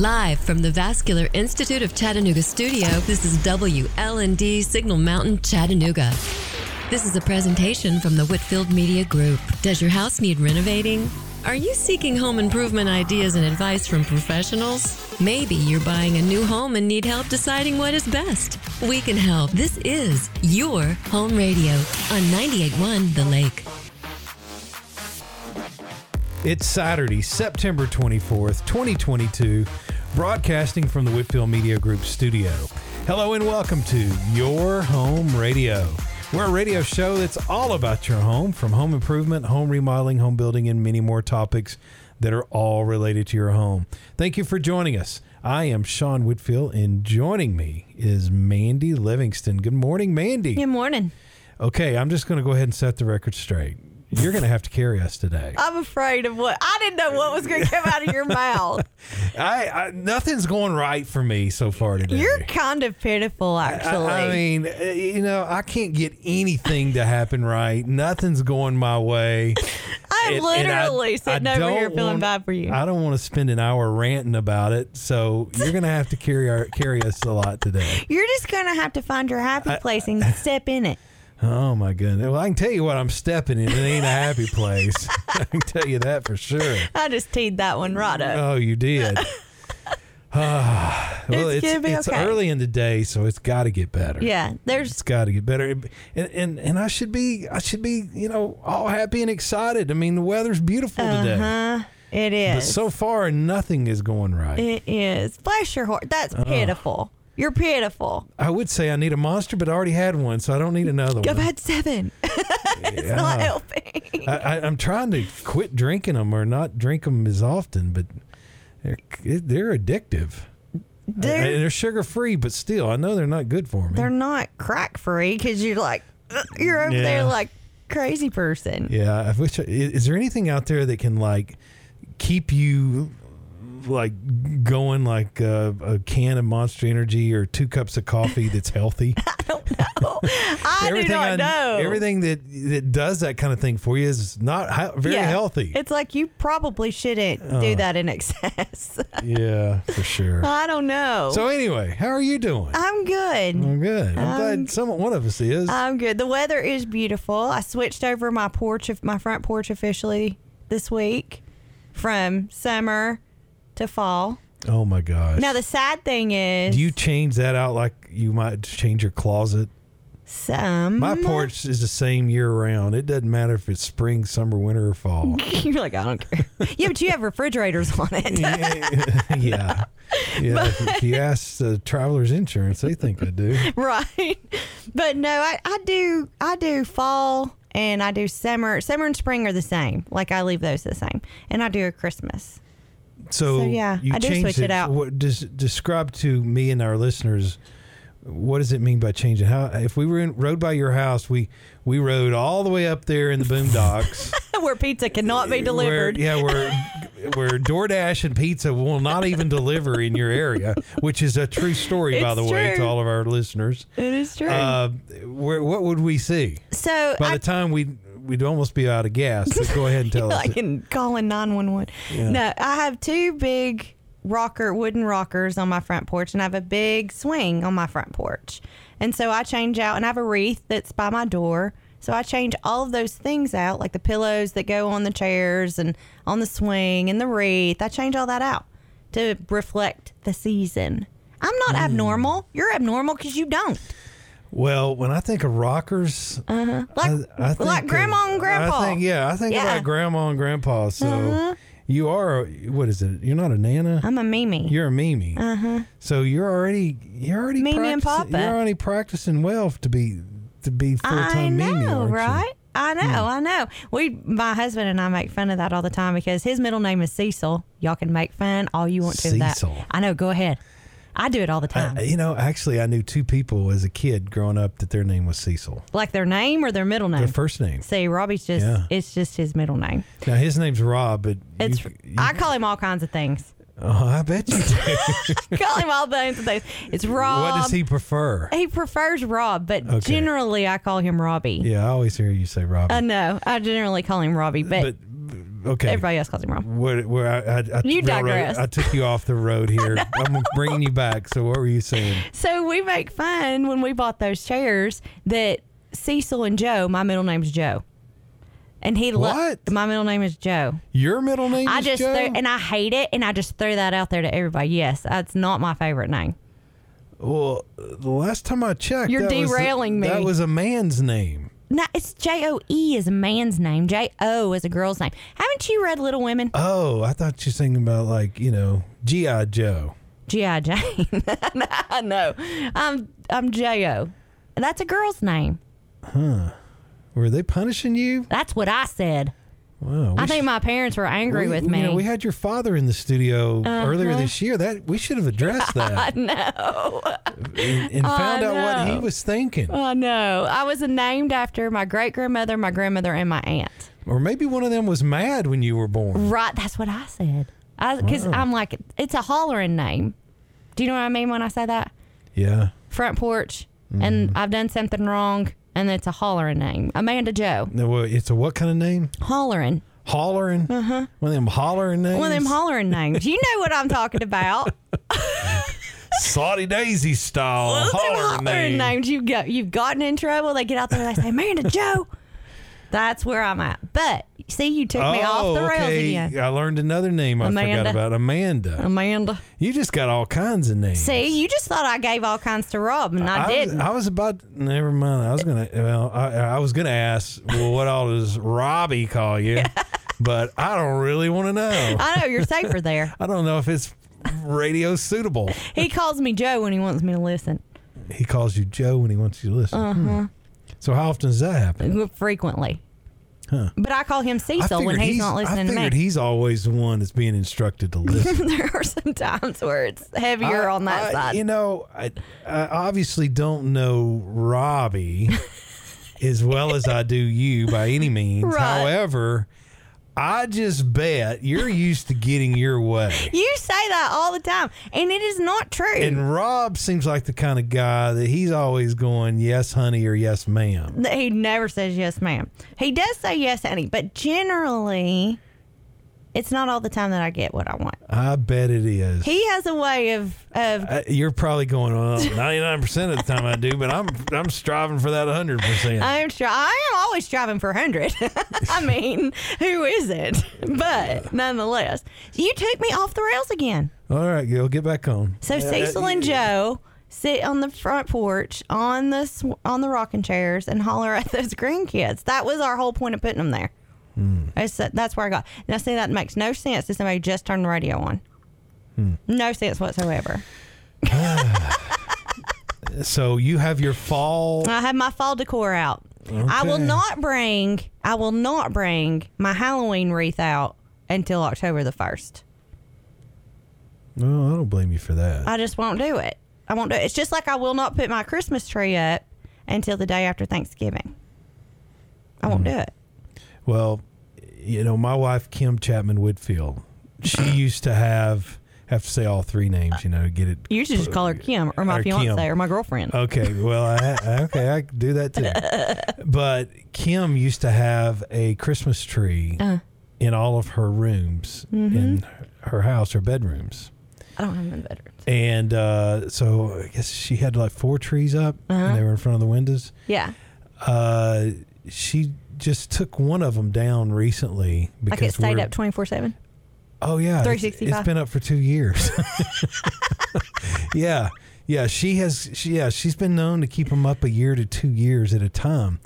Live from the Vascular Institute of Chattanooga studio, this is WLND Signal Mountain, Chattanooga. This is a presentation from the Whitfield Media Group. Does your house need renovating? Are you seeking home improvement ideas and advice from professionals? Maybe you're buying a new home and need help deciding what is best. We can help. This is your home radio on 98.1 The Lake. It's Saturday, September 24th, 2022, broadcasting from the Whitfield Media Group studio. Hello and welcome to Your Home Radio. We're a radio show that's all about your home, from home improvement, home remodeling, home building, and many more topics that are all related to your home. Thank you for joining us. I am Sean Whitfield, and joining me is Mandy Livingston. Good morning, Mandy. Good morning. Okay, I'm just going to go ahead and set the record straight. You're going to have to carry us today. I'm afraid of what I didn't know what was going to come out of your mouth. I, I nothing's going right for me so far today. You're kind of pitiful, actually. I, I mean, uh, you know, I can't get anything to happen right. Nothing's going my way. I'm And- and I- literally sitting over here feeling want- bad for you. I don't want to spend an hour ranting about it, so you're going to have to carry our carry us a lot today. You're just going to have to find your happy place and step in it. Oh my goodness! Well, I can tell you what I'm stepping in. It ain't a happy place. I can tell you that for sure. I just teed that one right up. Oh, you did. Ah, well, It's it's it's okay. early in the day, so it's got to get better. yeah, It's there's got to get better, and, and and I should be I should be you know all happy and excited. I mean the weather's beautiful today, uh-huh, it but so far nothing is going right. it is. Bless your heart. That's pitiful. You're pitiful. I would say I need a monster, but I already had one, so I don't need another I've one. had seven. it's Yeah. not helping. I, I, I'm trying to quit drinking them or not drink them as often, but they're they're addictive. They're, and they're sugar free, but still, I know they're not good for me. they're not crack free because you're like, uh, you're over Yeah. there like crazy person. Yeah, I wish. I, is there anything out there that can like keep you like going like uh, a can of Monster Energy or two cups of coffee that's healthy? I do not know. everything that that does that kind of thing for you is not he- very Yeah. healthy. It's like you probably shouldn't Uh. do that in excess. yeah, for sure. I don't know. So anyway, how are you doing? I'm good. I'm good. I'm Um, glad some one of us is. I'm good. The weather is beautiful. I switched over my porch, my front porch officially this week from summer to fall. oh my gosh. Now the sad thing is, Do you change that out like you might change your closet? some My porch is the same year round. It doesn't matter if it's spring, summer, winter, or fall. You're like, I don't care. yeah, but you have refrigerators on it. yeah. Yeah. if, if you ask uh, Travelers Insurance, they think I do. right but no I, I do i do fall and i do summer summer and spring are the same like i leave those the same and i do a christmas So, So, yeah, you I do switch it out. What, des- describe to me and our listeners what does it mean by changing? How if we were in, rode by your house, we we rode all the way up there in the boondocks. where pizza cannot be delivered Where, yeah, where where DoorDash and pizza will not even deliver in your area, which is a true story, by It's the way, to all of our listeners. it is true Uh, where what would we see? so By I, the time we we'd almost be out of gas. So go ahead and tell us. I can call in 911 Yeah. no i have two big rocker wooden rockers on my front porch and i have a big swing on my front porch and so i change out and i have a wreath that's by my door so i change all of those things out like the pillows that go on the chairs and on the swing and the wreath i change all that out to reflect the season i'm not Hmm. abnormal you're abnormal because you don't Well, when I think of rockers, like, I, I think like grandma and grandpa I think yeah, I think Yeah. Uh-huh. about grandma and grandpa. So you are what is it? You're not a nana. i'm a mimi You're a Mimi. Uh-huh. So you're already you're already Mimi and practicing- Papa. You're already practicing well to be to be full I time know, Mimi, aren't you? right? I know, I know. We, my husband and I make fun of that all the time because his middle name is Cecil. Y'all can make fun all you want to of that. I know. Go ahead. I do it all the time. I, you know, actually, I knew two people as a kid growing up that their name was Cecil. like their name or their middle name. Their first name. See, Robbie's just Yeah. it's just his middle name. Now his name's Rob, but It's you, you- I call him all kinds of things. Oh, I bet you do. call him all kinds of things. It's Rob. what does he prefer? He prefers Rob, but Okay. generally I call him Robbie. Yeah, I always hear you say Robbie. I know. I generally call him Robbie, but, but okay. Everybody else calls him Rob. Where, where I, I, I, You digress. I took you off the road here. I'm bringing you back. So what were you saying? So we make fun when we bought those chairs that Cecil and Jo, my middle name's Jo. And he lo- What? my middle name is Jo. Your middle name I is just Jo? threw, and I hate it and I just threw that out there to everybody. Yes, that's not my favorite name. well, the last time I checked, You're that was a- derailing me. That was a man's name. No, it's J O E is a man's name. J O is a girl's name. Haven't you read Little Women? Oh, I thought you were thinking about like you know GI Joe. G I Jane. no, I'm I'm J O. That's a girl's name. Were they punishing you? That's what I said. Wow, I think sh- my parents were angry we, with you me. know, we had your father in the studio earlier Uh-huh. this year. That we should have addressed that. no. and, and found out what he was thinking. I know. I was named after my great grandmother, my grandmother, and my aunt. Or maybe one of them was mad when you were born. Right, that's what I said. Because I'm like, it's a hollering name. Do you know what I mean when I say that? Yeah. Front porch, Mm-hmm. and I've done something wrong, and it's a hollering name. Amanda Jo. No, well, it's a what kind of name? Hollering. Hollering? Uh-huh. One of them hollering names? One of them hollering names. You know what I'm talking about. Soddy-Daisy style them hollering, hollering names. names. You've got you've gotten in trouble. They get out there and they say, Amanda Jo. That's where I'm at. But see, you took me off the rails Oh, okay. again. I learned another name I Amanda. forgot about. Amanda. Amanda. you just got all kinds of names. See, you just thought I gave all kinds to Rob, and I, was, didn't. I was about. Never mind. I was gonna. Well, I, I was gonna ask. Well, what all does Robbie call you? but I don't really want to know. I know you're safer there. I don't know if it's radio suitable. He calls me Jo when he wants me to listen He calls you Jo when he wants you to listen. Uh-huh. Hmm. So how often does that happen? frequently. Huh. But I call him Cecil when figured he's, not I listening to figured me. he's always the one that's being instructed to listen. there are some times where it's heavier I- on that I- side. You know, I, I obviously don't know Robbie as well as I do you by any means. Right. However, I just bet you're used to getting your way. you say that all the time, and it is not true. And Rob seems like the kind of guy that he's always going, yes, honey, or yes, ma'am. He never says yes, ma'am. He does say yes, honey, but generally, it's not all the time that I get what I want. I bet it is. He has a way of of Uh, you're probably going on 99% of the time I do, but I'm I'm striving for that 100%. I'm sure I am always striving for 100. I mean, who isn't? But nonetheless, you took me off the rails again. All right, Gil, get back on. So Cecil and Jo sit on the front porch on the sw- on the rocking chairs and holler at those grandkids. That was our whole point of putting them there. That's, that's where I got. Now, see, that makes no sense to somebody just turned the radio on. No sense whatsoever. So you have your fall. I have my fall decor out. I will not bring. I will not bring my Halloween wreath out until October the first. No, I don't blame you for that. I just won't do it. I won't do it. It's just like I will not put my Christmas tree up until the day after Thanksgiving. I won't Mm. do it. Well, you know, my wife Kim Chapman Whitfield, she used to have have to say all three names, you know, to get it. You should just call her Kim or my Or fiance Kim. or my girlfriend. Okay, well, I, okay, I do that too. But Kim used to have a Christmas tree Uh. in all of her rooms Mm-hmm. in her house, her bedrooms. I don't have them in veterans. And uh, so I guess she had like four trees up, Uh-huh. and they were in front of the windows. Yeah. Uh, she just took one of them down recently because Like it stayed up twenty four seven. Oh yeah, three sixty five. It's been up for two years. yeah, yeah. She has. She, yeah, she's been known to keep them up a year to two years at a time.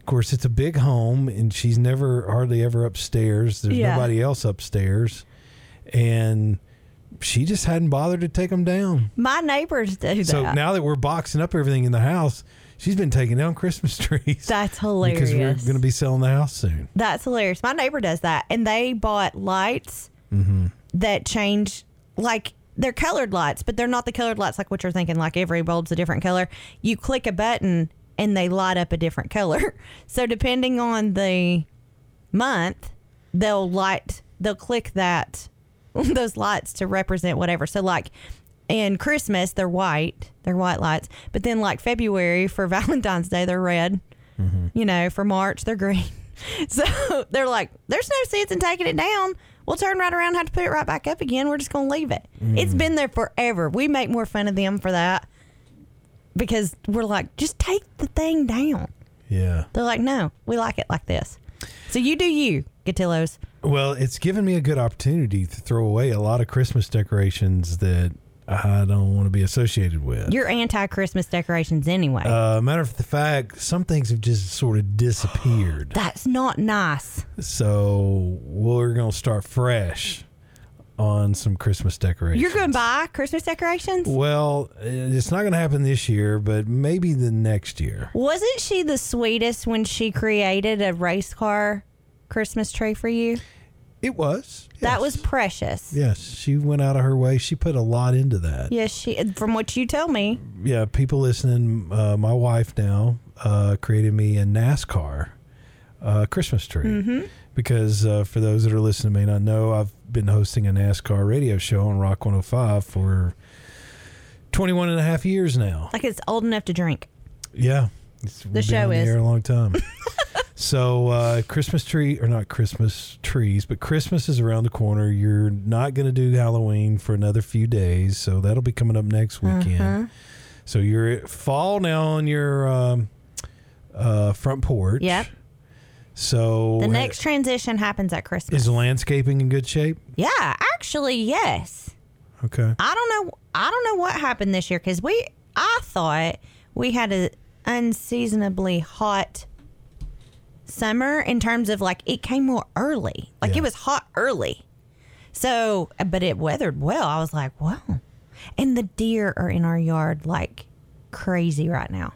Of course, it's a big home, and she's never hardly ever upstairs. There's Yeah. nobody else upstairs, and she just hadn't bothered to take them down. My neighbors do that. So now that we're boxing up everything in the house, she's been taking down Christmas trees. That's hilarious. Because we're going to be selling the house soon. That's hilarious. My neighbor does that, and they bought lights Mm-hmm. that change, like they're colored lights, but they're not the colored lights like what you're thinking. Like every bulb's a different color. You click a button and they light up a different color. So depending on the month, they'll light. They'll click that those lights to represent whatever. So like. In Christmas, they're white. They're white lights. But then, like February for Valentine's Day, they're red. Mm-hmm. You know, for March, they're green. So they're like, there's no sense in taking it down. We'll turn right around and have to put it right back up again. We're just going to leave it. It's mm-hmm. been there forever. We make more fun of them for that because we're like, just take the thing down. Yeah. They're like, no, we like it like this. So you do you, Gatillos. Well, it's given me a good opportunity to throw away a lot of Christmas decorations that I don't want to be associated with. You're anti Christmas decorations anyway. Uh, matter of the fact, some things have just sort of disappeared. That's not nice. so we're going to start fresh on some Christmas decorations. You're going to buy Christmas decorations? Well, it's not going to happen this year, but maybe the next year. Wasn't she the sweetest when she created a race car Christmas tree for you? It was. That was precious. Yes, she went out of her way. She put a lot into that. Yes, she. From what you tell me, Yeah, people listening. Uh, my wife now uh, created me a NASCAR uh, Christmas tree Mm-hmm. because uh, for those that are listening may not know, I've been hosting a NASCAR radio show on Rock 105 for 21 and a half years now. like it's old enough to drink. Yeah, it's, we've show is. air a long time. so uh, Christmas tree or not Christmas trees, but Christmas is around the corner. You're not going to do Halloween for another few days, so that'll be coming up next weekend. Uh-huh. So you're at fall now on your um, uh, front porch. Yep. So The next transition happens at Christmas. is landscaping in good shape? yeah, actually, yes. Okay. I don't know. I don't know what happened this year because we. I thought we had a unseasonably hot summer in terms of like it came more early. Like Yeah. it was hot early. So, but it weathered well. I was like, wow. And the deer are in our yard like crazy right now.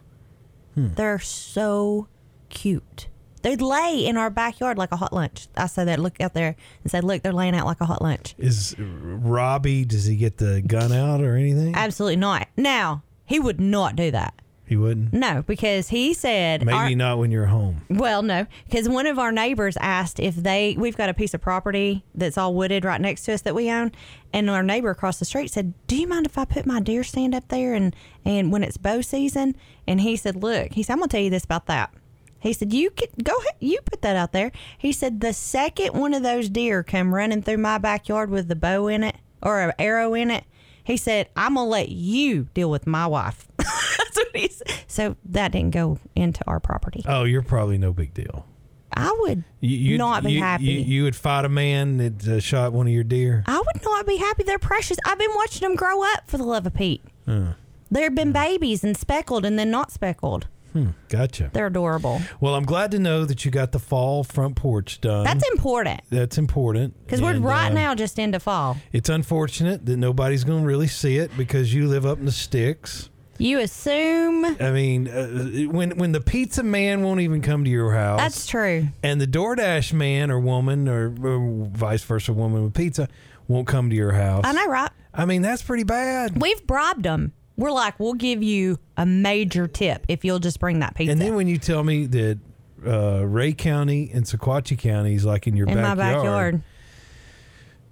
Hmm. They're so cute. They lay in our backyard like a hot lunch. I said that. Look out there and said, look, they're laying out like a hot lunch. Is Robbie? Does he get the gun out or anything? Absolutely not. Now, he would not do that. He wouldn't. No, because he said, Maybe our- not when you're home. well, no, because one of our neighbors asked if they, we've got a piece of property that's all wooded right next to us that we own. And our neighbor across the street said, Do you mind if I put my deer stand up there and, and when it's bow season? And he said, Look, he said, I'm going to tell you this about that. He said, You can go ahead, you put that out there. He said, The second one of those deer come running through my backyard with the bow in it or an arrow in it, he said, I'm going to let you deal with my wife. That's what he said. So that didn't go into our property. Oh, you're probably no big deal. I would You, not be you, happy. You, you would fight a man that uh, shot one of your deer. I would not be happy. They're precious. I've been watching them grow up for the love of Pete. There have been babies and speckled and then not speckled. Hmm, gotcha. They're adorable. Well, I'm glad to know that you got the fall front porch done. That's important That's important because we're right uh, now just into fall. It's unfortunate that nobody's going to really see it because you live up in the sticks. You assume I mean, uh, when when the pizza man won't even come to your house, that's true. and the DoorDash man or woman or, or vice versa, woman with pizza won't come to your house. I know, right? I mean, that's pretty bad. We've bribed them. We're like, we'll give you a major tip if you'll just bring that pizza And then when you tell me that uh, Rhea County and Sequatchie County is like in your in backyard, my backyard.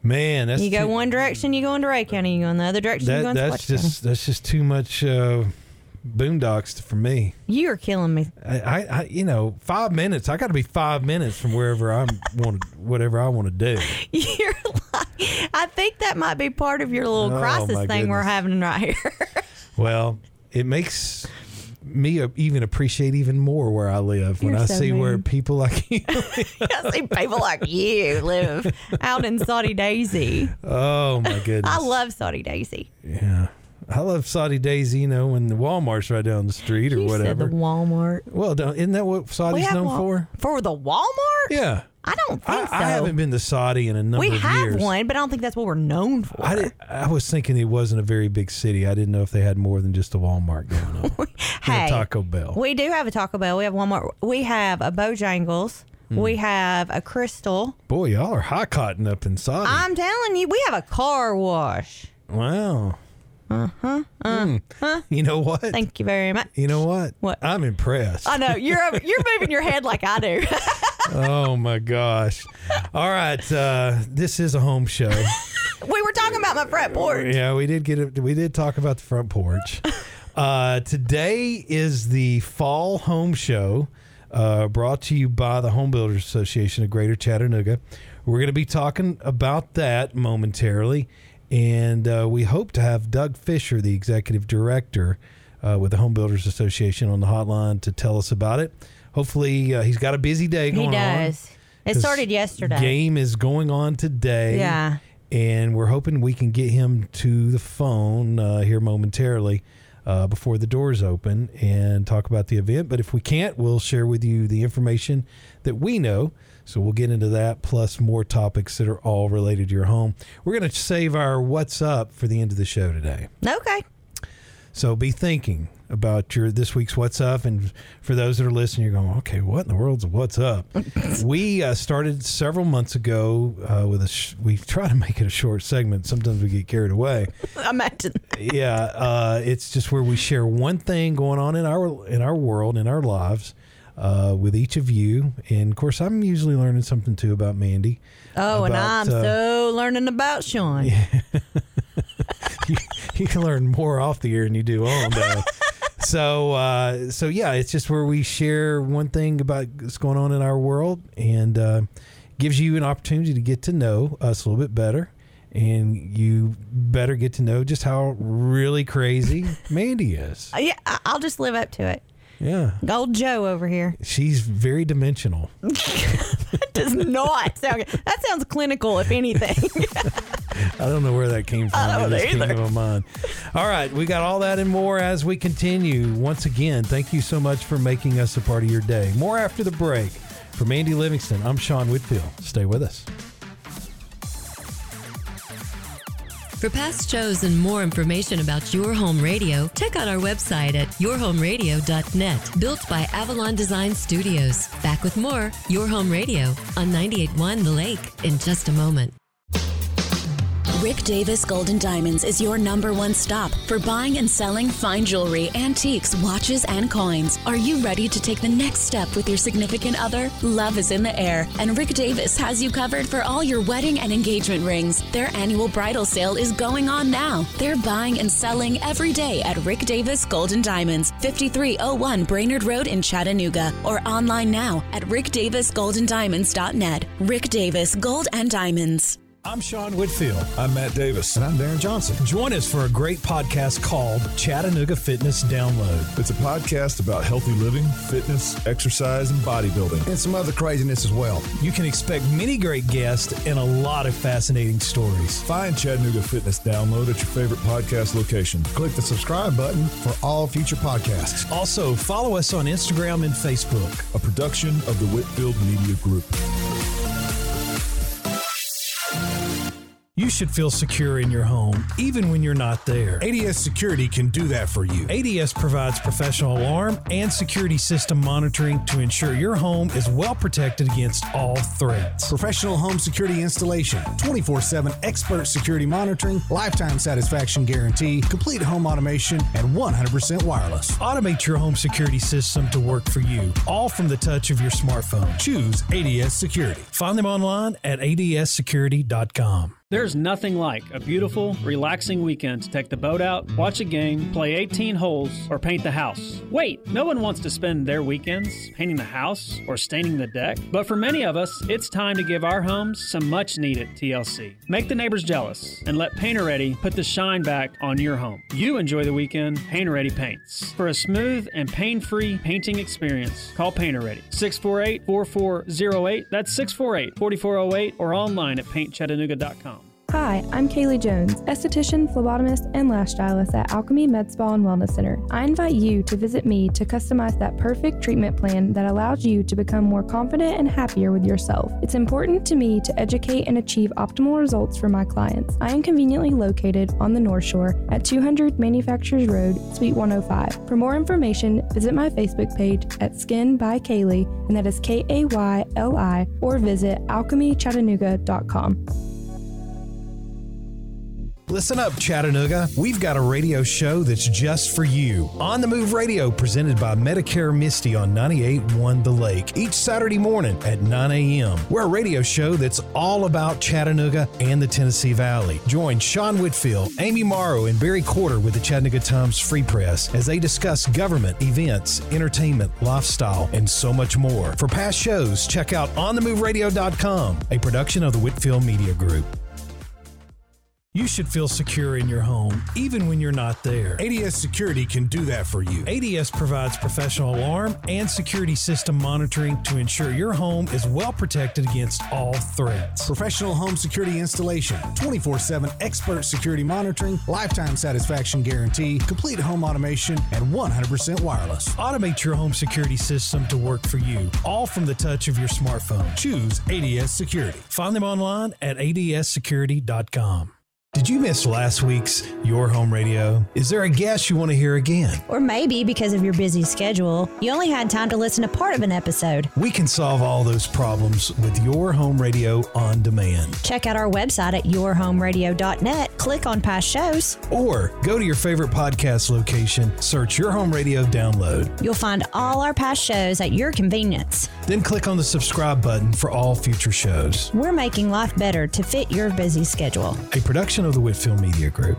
man, that's You go too- one direction, you go into Rhea County. You go in the other direction, you go That, into that's Sequatchie County. just that's just too much uh, boondocks for me. You are killing me. I, I, I you know, five minutes. I got to be five minutes from wherever I want, to, whatever I want to do. You're like, I think that might be part of your little Oh, crisis thing we're having right here. Well, it makes me even appreciate even more where I live when You're I so see where people like you. I see people like you live out in Soddy-Daisy. oh my goodness! I love Soddy-Daisy. Yeah, I love Soddy-Daisy, You know, when the Walmart's right down the street or You said whatever. the Walmart. well, don't, isn't that what Soddy's known Wal- for? For the Walmart? Yeah, I don't I, think so. I haven't been to Soddy in a number we of years. We have one, but I don't think that's what we're known for. I, did, I was thinking it wasn't a very big city. I didn't know if they had more than just a Walmart going on. hey, a Taco Bell. we do have a Taco Bell. We have Walmart. We have a Bojangles. Hmm. We have a Krystal. Boy, y'all are high cotton up in Soddy. I'm telling you, we have a car wash. wow. Uh-huh. Uh, huh. You know what? Thank you very much. you know what? What? I'm impressed. I know you're you're moving your head like I do. oh my gosh. All right. Uh, this is a home show. we were talking about my front porch. yeah, we did get it. We did talk about the front porch. Uh, today is the fall home show. uh, brought to you by the Home Builders Association of Greater Chattanooga. We're going to be talking about that momentarily, and uh, we hope to have Doug Fisher, the executive director uh, with the Home Builders Association, on the hotline to tell us about it. Hopefully, uh, he's got a busy day He going on. does. It 'cause started yesterday. Game is going on today. Yeah. And we're hoping we can get him to the phone uh, here momentarily uh, before the doors open and talk about the event. But if we can't, we'll share with you the information that we know. So we'll get into that plus more topics that are all related to your home. We're going to save our what's up for the end of the show today. Okay. So be thinking about your this week's what's up, and for those that are listening, you're going, okay, what in the world's what's up? we uh, started several months ago uh, with a. Sh- we try to make it a short segment. Sometimes we get carried away. Imagine. yeah, uh, it's just where we share one thing going on in our in our world in our lives. Uh, with each of you, and of course, I'm usually learning something too about Mandy. Oh, and I'm uh, so learning about Sean. you, you can learn more off the air than you do on though. So uh, so yeah, it's just where we share one thing about what's going on in our world and uh, gives you an opportunity to get to know us a little bit better. And you better get to know just how really crazy Mandy is. Yeah, I'll just live up to it. Yeah. Old Jo over here She's very dimensional. That does not sound. good. That sounds clinical, if anything. I don't know where that came from. I don't It just came to my mind. All right, we got all that and more as we continue. Once again, thank you so much for making us a part of your day. More after the break. From Mandy Livingston, I'm Sean Whitfield. Stay with us. For past shows and more information about Your Home Radio, check out our website at yourhomeradio.net. Built by Avalon Design Studios. Back with more Your Home Radio on 98.1 The Lake in just a moment. Rick Davis Golden Diamonds is your number one stop for buying and selling fine jewelry, antiques, watches, and coins. Are you ready to take the next step with your significant other? Love is in the air, and Rick Davis has you covered for all your wedding and engagement rings. Their annual bridal sale is going on now. They're buying and selling every day at Rick Davis Golden Diamonds, 5301 Brainerd Road in Chattanooga, or online now at rickdavisgoldendiamonds.net. Rick Davis Gold and Diamonds. I'm Sean Whitfield. I'm Matt Davis. And I'm Darren Johnson. Join us for a great podcast called Chattanooga Fitness Download. It's a podcast about healthy living, fitness, exercise, and bodybuilding. And some other craziness as well. You can expect many great guests and a lot of fascinating stories. Find Chattanooga Fitness Download at your favorite podcast location. Click the subscribe button for all future podcasts. Also, follow us on Instagram and Facebook. A production of the Whitfield Media Group. You should feel secure in your home, even when you're not there. ADS Security can do that for you. ADS provides professional alarm and security system monitoring to ensure your home is well protected against all threats. Professional home security installation, 24 7 expert security monitoring, lifetime satisfaction guarantee, complete home automation, and 100% wireless. Automate your home security system to work for you, all from the touch of your smartphone. Choose ADS Security. Find them online at adssecurity.com. There's nothing like a beautiful, relaxing weekend to take the boat out, watch a game, play 18 holes, or paint the house. Wait, no one wants to spend their weekends painting the house or staining the deck. But for many of us, it's time to give our homes some much needed TLC. Make the neighbors jealous and let Painter Ready put the shine back on your home. You enjoy the weekend, Painter Ready paints. For a smooth and pain free painting experience, call Painter Ready 648 4408. That's 648 4408 or online at paintchattanooga.com. Hi, I'm Kayli Jones, esthetician, phlebotomist, and lash stylist at Alchemy Med Spa and Wellness Center. I invite you to visit me to customize that perfect treatment plan that allows you to become more confident and happier with yourself. It's important to me to educate and achieve optimal results for my clients. I am conveniently located on the North Shore at 200 Manufacturers Road, Suite 105. For more information, visit my Facebook page at Skin by Kayli, and that is K A Y L I, or visit alchemychattanooga.com. Listen up, Chattanooga. We've got a radio show that's just for you. On the Move Radio, presented by Medicare Misty on 98.1 The Lake, each Saturday morning at 9 a.m. We're a radio show that's all about Chattanooga and the Tennessee Valley. Join Sean Whitfield, Amy Morrow, and Barry Courter with the Chattanooga Times Free Press as they discuss government, events, entertainment, lifestyle, and so much more. For past shows, check out onthemoveradio.com, a production of the Whitfield Media Group. You should feel secure in your home, even when you're not there. ADS Security can do that for you. ADS provides professional alarm and security system monitoring to ensure your home is well protected against all threats. Professional home security installation, 24 7 expert security monitoring, lifetime satisfaction guarantee, complete home automation, and 100% wireless. Automate your home security system to work for you, all from the touch of your smartphone. Choose ADS Security. Find them online at adssecurity.com. Did you miss last week's Your Home Radio? Is there a guest you want to hear again? Or maybe because of your busy schedule, you only had time to listen to part of an episode. We can solve all those problems with Your Home Radio on demand. Check out our website at yourhomeradio.net, click on past shows, Or go to your favorite podcast location, search Your Home Radio download, you'll find all our past shows at your convenience. then click on the subscribe button for all future shows. We're making life better to fit your busy schedule. A production of the Whitfield Media Group.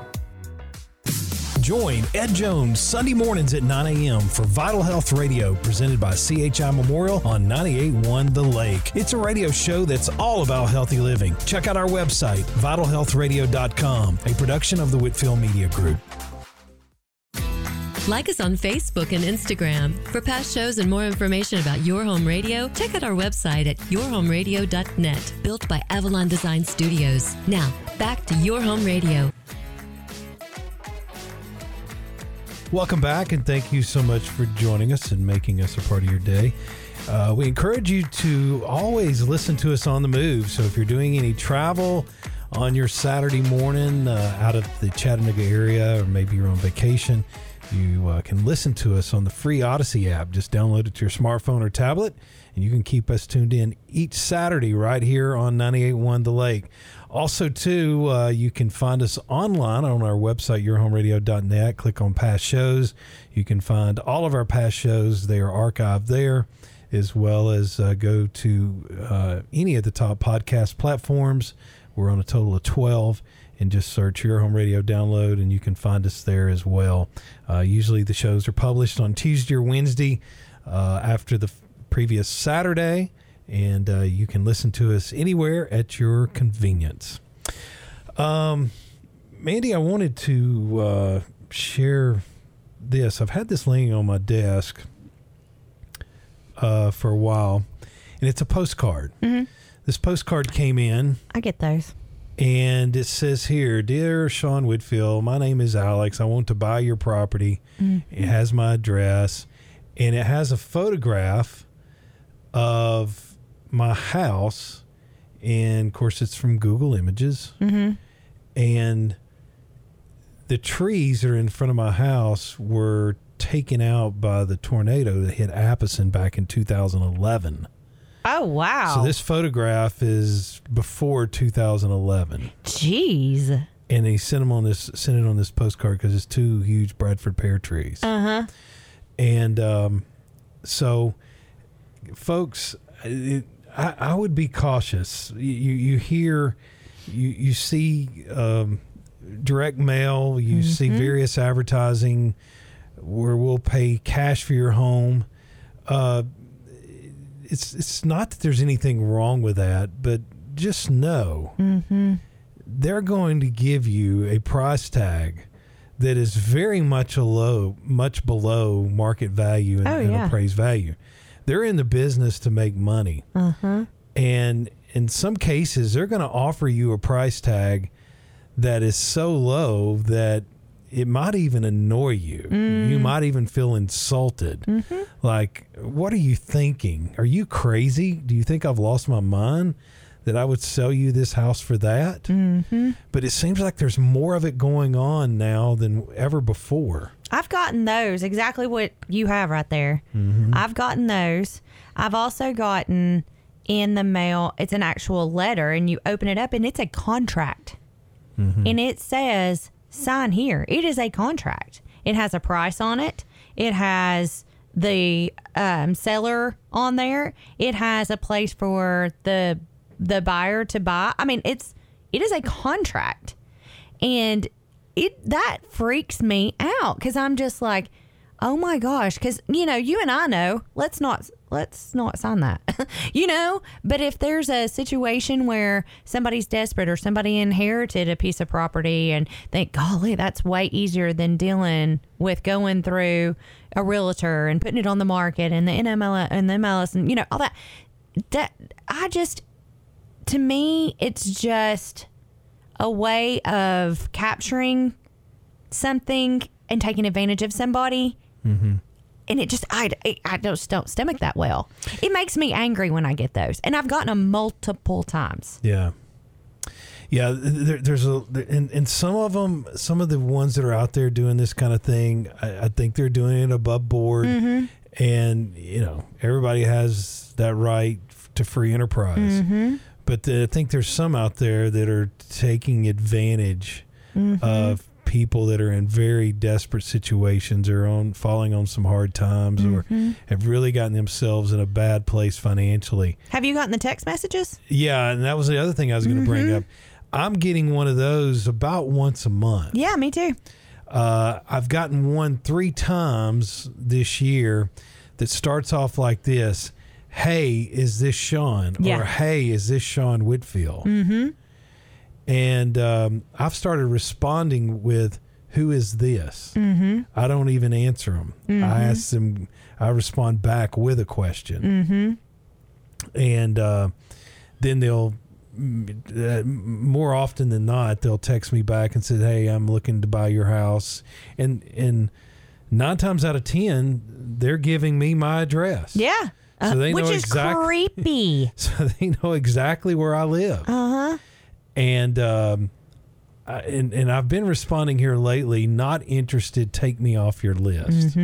Join Ed Jones Sunday mornings at 9 a.m. for Vital Health Radio presented by CHI Memorial on 98.1 The Lake. It's a radio show that's all about healthy living. Check out our website, vitalhealthradio.com, a production of the Whitfield Media Group. Like us on Facebook and Instagram. For past shows and more information about Your Home Radio, check out our website at yourhomeradio.net, built by Avalon Design Studios. Now, back to Your Home Radio. Welcome back, and thank you so much for joining us and making us a part of your day. Uh, we encourage you to always listen to us on the move. So if you're doing any travel on your Saturday morning uh, out of the Chattanooga area, or maybe you're on vacation, you uh, can listen to us on the free Odyssey app. Just download it to your smartphone or tablet, and you can keep us tuned in each Saturday right here on 98.1 The Lake. Also, too, uh, you can find us online on our website, yourhomeradio.net. Click on past shows. You can find all of our past shows. They are archived there, as well as uh, go to uh, any of the top podcast platforms. We're on a total of 12 and just search Your Home Radio Download, and you can find us there as well. Uh, usually the shows are published on Tuesday or Wednesday uh, after the f- previous Saturday, and uh, you can listen to us anywhere at your convenience. Um, Mandy, I wanted to uh, share this. I've had this laying on my desk uh, for a while, and it's a postcard. This postcard came in I get those. and it says here, Dear Sean Whitfield, my name is Alex. I want to buy your property. It has my address and it has a photograph of my house. And of course, it's from Google Images. And the trees that are in front of my house were taken out by the tornado that hit Apison back in 2011. Oh wow. So this photograph is before 2011, Jeez. and he sent them on this sent it on this postcard because it's two huge Bradford pear trees. Uh huh. And um, so, folks, it, I, I would be cautious. You you hear, you you see um, direct mail. You see various advertising where we'll pay cash for your home. Uh, it's it's not that there's anything wrong with that, but just know they're going to give you a price tag that is very much a low, much below market value and, Oh, and yeah. appraised value. They're in the business to make money, mm-hmm. and in some cases, they're going to offer you a price tag that is so low that it might even annoy you. You mm. might even feel insulted. Mm-hmm. Like, what are you thinking? Are you crazy? Do you think I've lost my mind that I would sell you this house for that? Mm-hmm. But it seems like there's more of it going on now than ever before. I've gotten those exactly what you have right there. I've gotten those. I've also gotten in the mail. It's an actual letter, and you open it up, and it's a contract. and it says sign here. It is a contract. It has a price on it. It has the um, seller on there. It has a place for the the buyer to buy. I mean, it's it is a contract, and it that freaks me out because I'm just like, oh my gosh, because you know, you and I know. Let's not let's not sign that, you know. But if there's a situation where somebody's desperate or somebody inherited a piece of property and think, golly, that's way easier than dealing with going through a realtor and putting it on the market and the NML and the MLS and you know all that. That I just, to me, it's just a way of capturing something and taking advantage of somebody. Mm-hmm. And it just, I, I just don't stomach that well. It makes me angry when I get those. And I've gotten them multiple times. Yeah. Yeah, there, there's a and, and some of them, some of the ones that are out there doing this kind of thing, I, I think they're doing it above board, Mm-hmm. and you know everybody has that right to free enterprise. Mm-hmm. But the, I think there's some out there that are taking advantage Mm-hmm. of people that are in very desperate situations or on falling on some hard times or Mm-hmm. have really gotten themselves in a bad place financially. Have you gotten the text messages? Yeah, and that was the other thing I was going to bring up. I'm getting one of those about once a month. Yeah, me too. Uh, I've gotten one three times this year that starts off like this Hey, is this Sean? Yeah. Or Hey, is this Sean Whitfield? Mm-hmm. And um, I've started responding with, Who is this? Mm-hmm. I don't even answer them. I ask them, I respond back with a question. Mm-hmm. And uh, then they'll uh, more often than not they'll text me back and say hey i'm looking to buy your house and and nine times out of ten they're giving me my address Yeah. So they which know is exact- creepy. so they know exactly where i live Uh huh. and um I, and and i've been responding here lately not interested take me off your list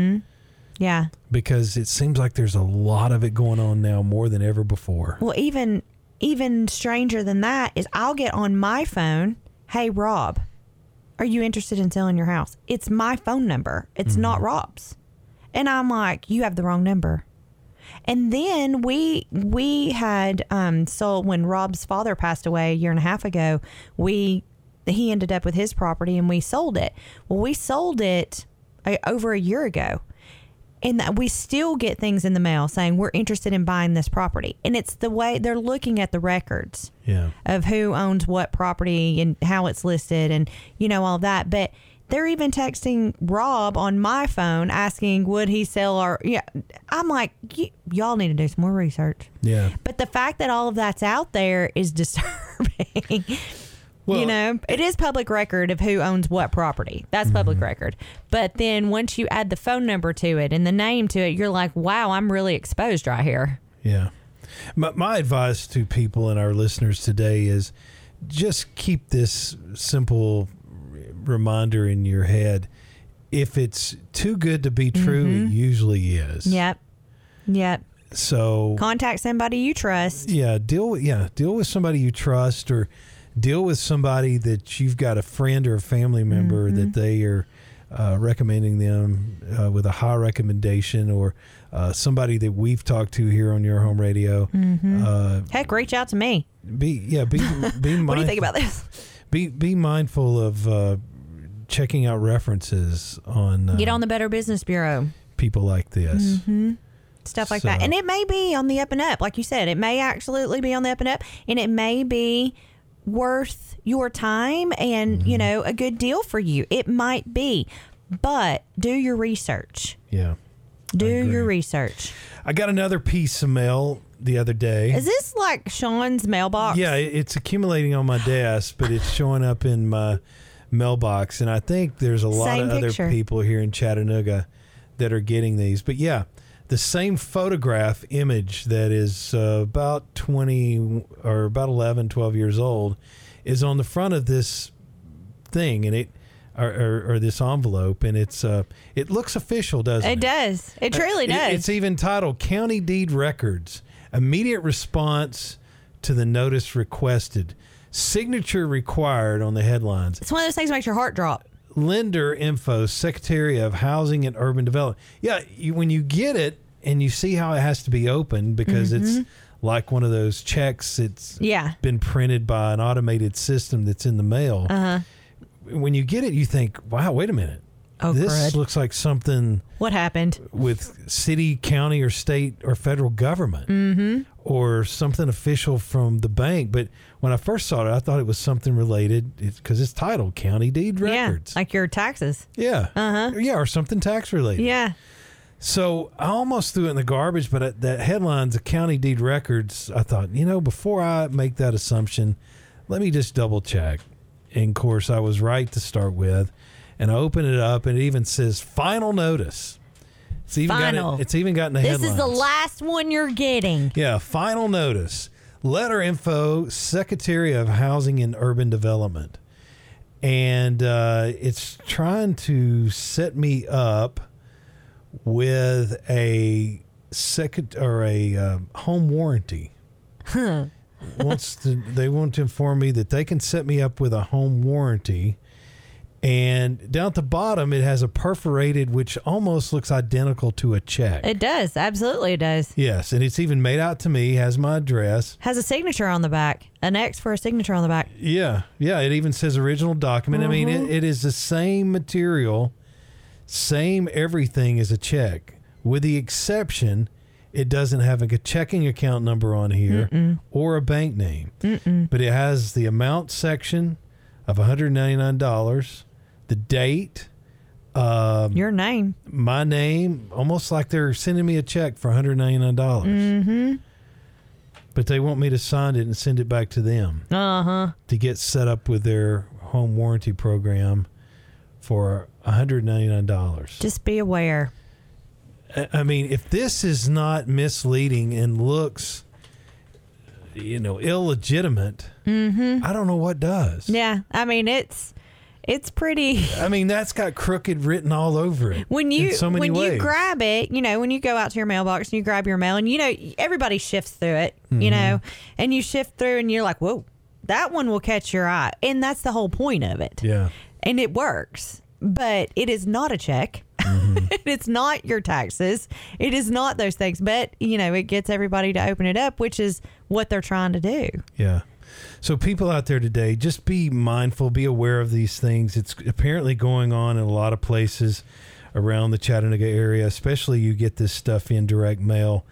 Yeah. because it seems like there's a lot of it going on now more than ever before Well, even even stranger than that is I'll get on my phone, "Hey Rob, are you interested in selling your house?" It's my phone number. It's not Rob's. And I'm like, "You have the wrong number." And then we we had um sold when Rob's father passed away a year and a half ago, we he ended up with his property and we sold it. Well, we sold it uh, over a year ago. And that we still get things in the mail saying we're interested in buying this property. And it's the way they're looking at the records yeah. of who owns what property and how it's listed and you know all that. But they're even texting rob on my phone asking would he sell our yeah i'm like y- y'all need to do some more research yeah but the fact that all of that's out there is disturbing Well- you know, it is public record of who owns what property. That's public mm-hmm. record. But then once you add the phone number to it and the name to it, you're like, wow, I'm really exposed right here. Yeah. My, my advice to people and our listeners today is just keep this simple reminder in your head. If it's too good to be true, it usually is. Yep. Yep. So Contact somebody you trust. yeah, deal with yeah, deal with somebody you trust or deal with somebody that you've got a friend or a family member that they are uh, recommending them uh, with a high recommendation or uh, somebody that we've talked to here on your home radio. Uh, Heck, reach out to me. be yeah, be be mindful. What do you think about this? Be be mindful of uh, checking out references on uh, Get on the Better Business Bureau. people like this. Stuff like that. And it may be on the up and up. Like you said, it may absolutely be on the up and up. And it may be worth your time and, Mm-hmm. you know, a good deal for you. It might be. But do your research. Yeah. Do your research. I got another piece of mail the other day. Is this like Sean's mailbox? Yeah, it's accumulating on my desk, but it's showing up in my mailbox, and I think there's a lot Same of picture. other people here in Chattanooga that are getting these. But yeah, the same photograph image that is uh, about 20 or about 11, 12 years old is on the front of this thing, and it or, or, or this envelope, and it's uh, it looks official, doesn't it? It does. It truly It- does. It's even titled County Deed Records Immediate Response to the Notice Requested. Signature required on the headlines. It's one of those things that makes your heart drop. Lender info, Secretary of Housing and Urban Development. Yeah, you, when you get it and you see how it has to be opened because it's like one of those checks. It's Mm-hmm. Yeah. been printed by an automated system that's in the mail. Uh huh. When you get it, you think, "Wow, wait a minute." Oh, this crud. looks like something What happened? with city, county, or state or federal government, Mm-hmm. or something official from the bank. But when I first saw it, I thought it was something related because it's, titled County Deed Records. Yeah, like your taxes. Yeah. Uh huh. Yeah, or something tax related. Yeah. So I almost threw it in the garbage, but at that headlines, the county deed records, I thought, you know, before I make that assumption, let me just double check. And of course, I was right to start with. And I open it up, and it even says final notice. It's even Final. got it, it's even gotten the headline. This headlines. is the last one you're getting. Yeah, final notice. Letter info, Secretary of Housing and Urban Development. And uh, it's trying to set me up with a second or a uh, home warranty. Wants to, they want to inform me that they can set me up with a home warranty. And down at the bottom, it has a perforated, which almost looks identical to a check. It does. Absolutely, it does. Yes, and it's even made out to me, has my address. Has a signature on the back. An X for a signature on the back. Yeah, yeah, it even says original document. I mean, Mm-hmm. it, it is the same material, same everything as a check, with the exception it doesn't have a checking account number on here or a bank name. But it has the amount section of $199, the date, um, Your name. my name, almost like they're sending me a check for $199. Mm-hmm. But they want me to sign it and send it back to them Uh huh. to get set up with their home warranty program for $199. Just be aware. I- mean, if this is not misleading and looks, you know, illegitimate, I don't know what does. Mm-hmm. Yeah. I mean, it's it's pretty. I mean, that's got crooked written all over it. When you so when ways. you grab it, you know, when you go out to your mailbox and you grab your mail, and you know everybody shifts through it, Mm-hmm. you know, and you shift through, and you're like, whoa, that one will catch your eye, and that's the whole point of it. yeah. and it works, but it is not a check. Mm-hmm. it's not your taxes. It is not those things. But, you know, it gets everybody to open it up, which is what they're trying to do. Yeah. So people out there today, just be mindful, be aware of these things. It's apparently going on in a lot of places around the Chattanooga area, especially you get this stuff in direct mail.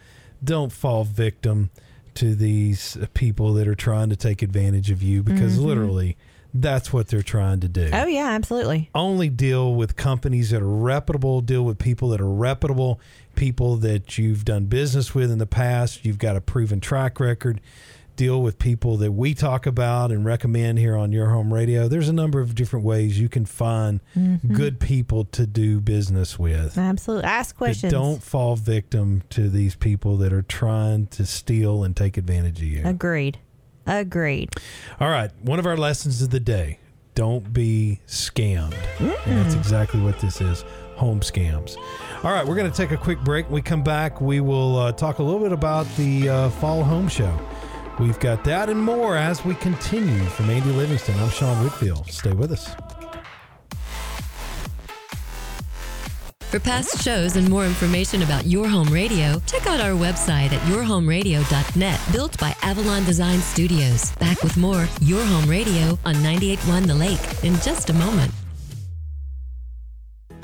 Don't fall victim to these people that are trying to take advantage of you because mm-hmm. literally that's what they're trying to do Oh, yeah, absolutely. only deal with companies that are reputable, deal with people that are reputable, people that you've done business with in the past, you've got a proven track record. Deal with people that we talk about and recommend here on Your Home Radio. There's a number of different ways you can find good people to do business with. Absolutely. Ask questions. don't fall victim to these people that are trying to steal and take advantage of you. Agreed. Agreed. All right, one of our lessons of the day: don't be scammed. And that's exactly what this is: home scams. All right, we're going to take a quick break. When we come back, we will uh, talk a little bit about the uh, fall home show. We've got that and more as we continue. For Mandy Livingston, I'm Sean Whitfield. Stay with us. For past shows and more information about Your Home Radio, check out our website at yourhomeradio.net, built by Avalon Design Studios. Back with more Your Home Radio on 98.1 The Lake in just a moment.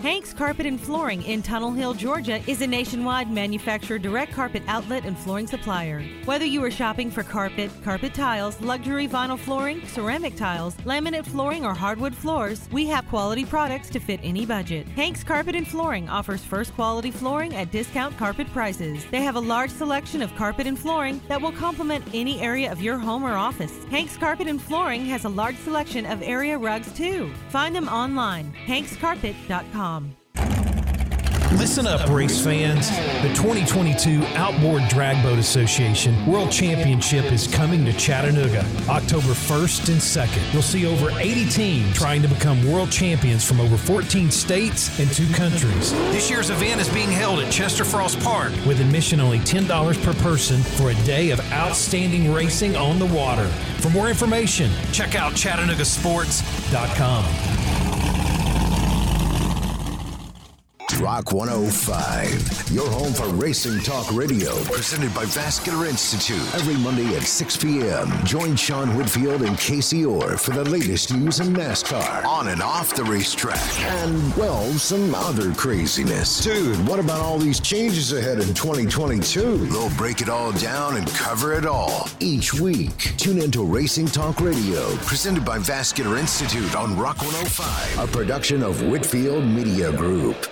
Hanks Carpet and Flooring in Tunnel Hill, Georgia is a nationwide manufacturer direct carpet outlet and flooring supplier. Whether you are shopping for carpet, carpet tiles, luxury vinyl flooring, ceramic tiles, laminate flooring, or hardwood floors, we have quality products to fit any budget. Hanks Carpet and Flooring offers first quality flooring at discount carpet prices. They have a large selection of carpet and flooring that will complement any area of your home or office. Hanks Carpet and Flooring has a large selection of area rugs too. Find them online, hankscarpet.com. Listen up, race fans. The 2022 Outboard Drag Boat Association World Championship is coming to Chattanooga October 1st and 2nd. You'll see over 80 teams trying to become world champions from over 14 states and two countries. This year's event is being held at Chester Frost Park with admission only $10 per person for a day of outstanding racing on the water. For more information, check out ChattanoogaSports.com. Rock 105, your home for racing talk radio, presented by Vascular Institute. Every Monday at 6 p.m., join Sean Whitfield and Casey Orr for the latest news in NASCAR, on and off the racetrack, and, well, some other craziness. Dude, what about all these changes ahead in 2022? They'll break it all down and cover it all each week. Tune into Racing Talk Radio, presented by Vascular Institute on Rock 105, a production of Whitfield Media Group.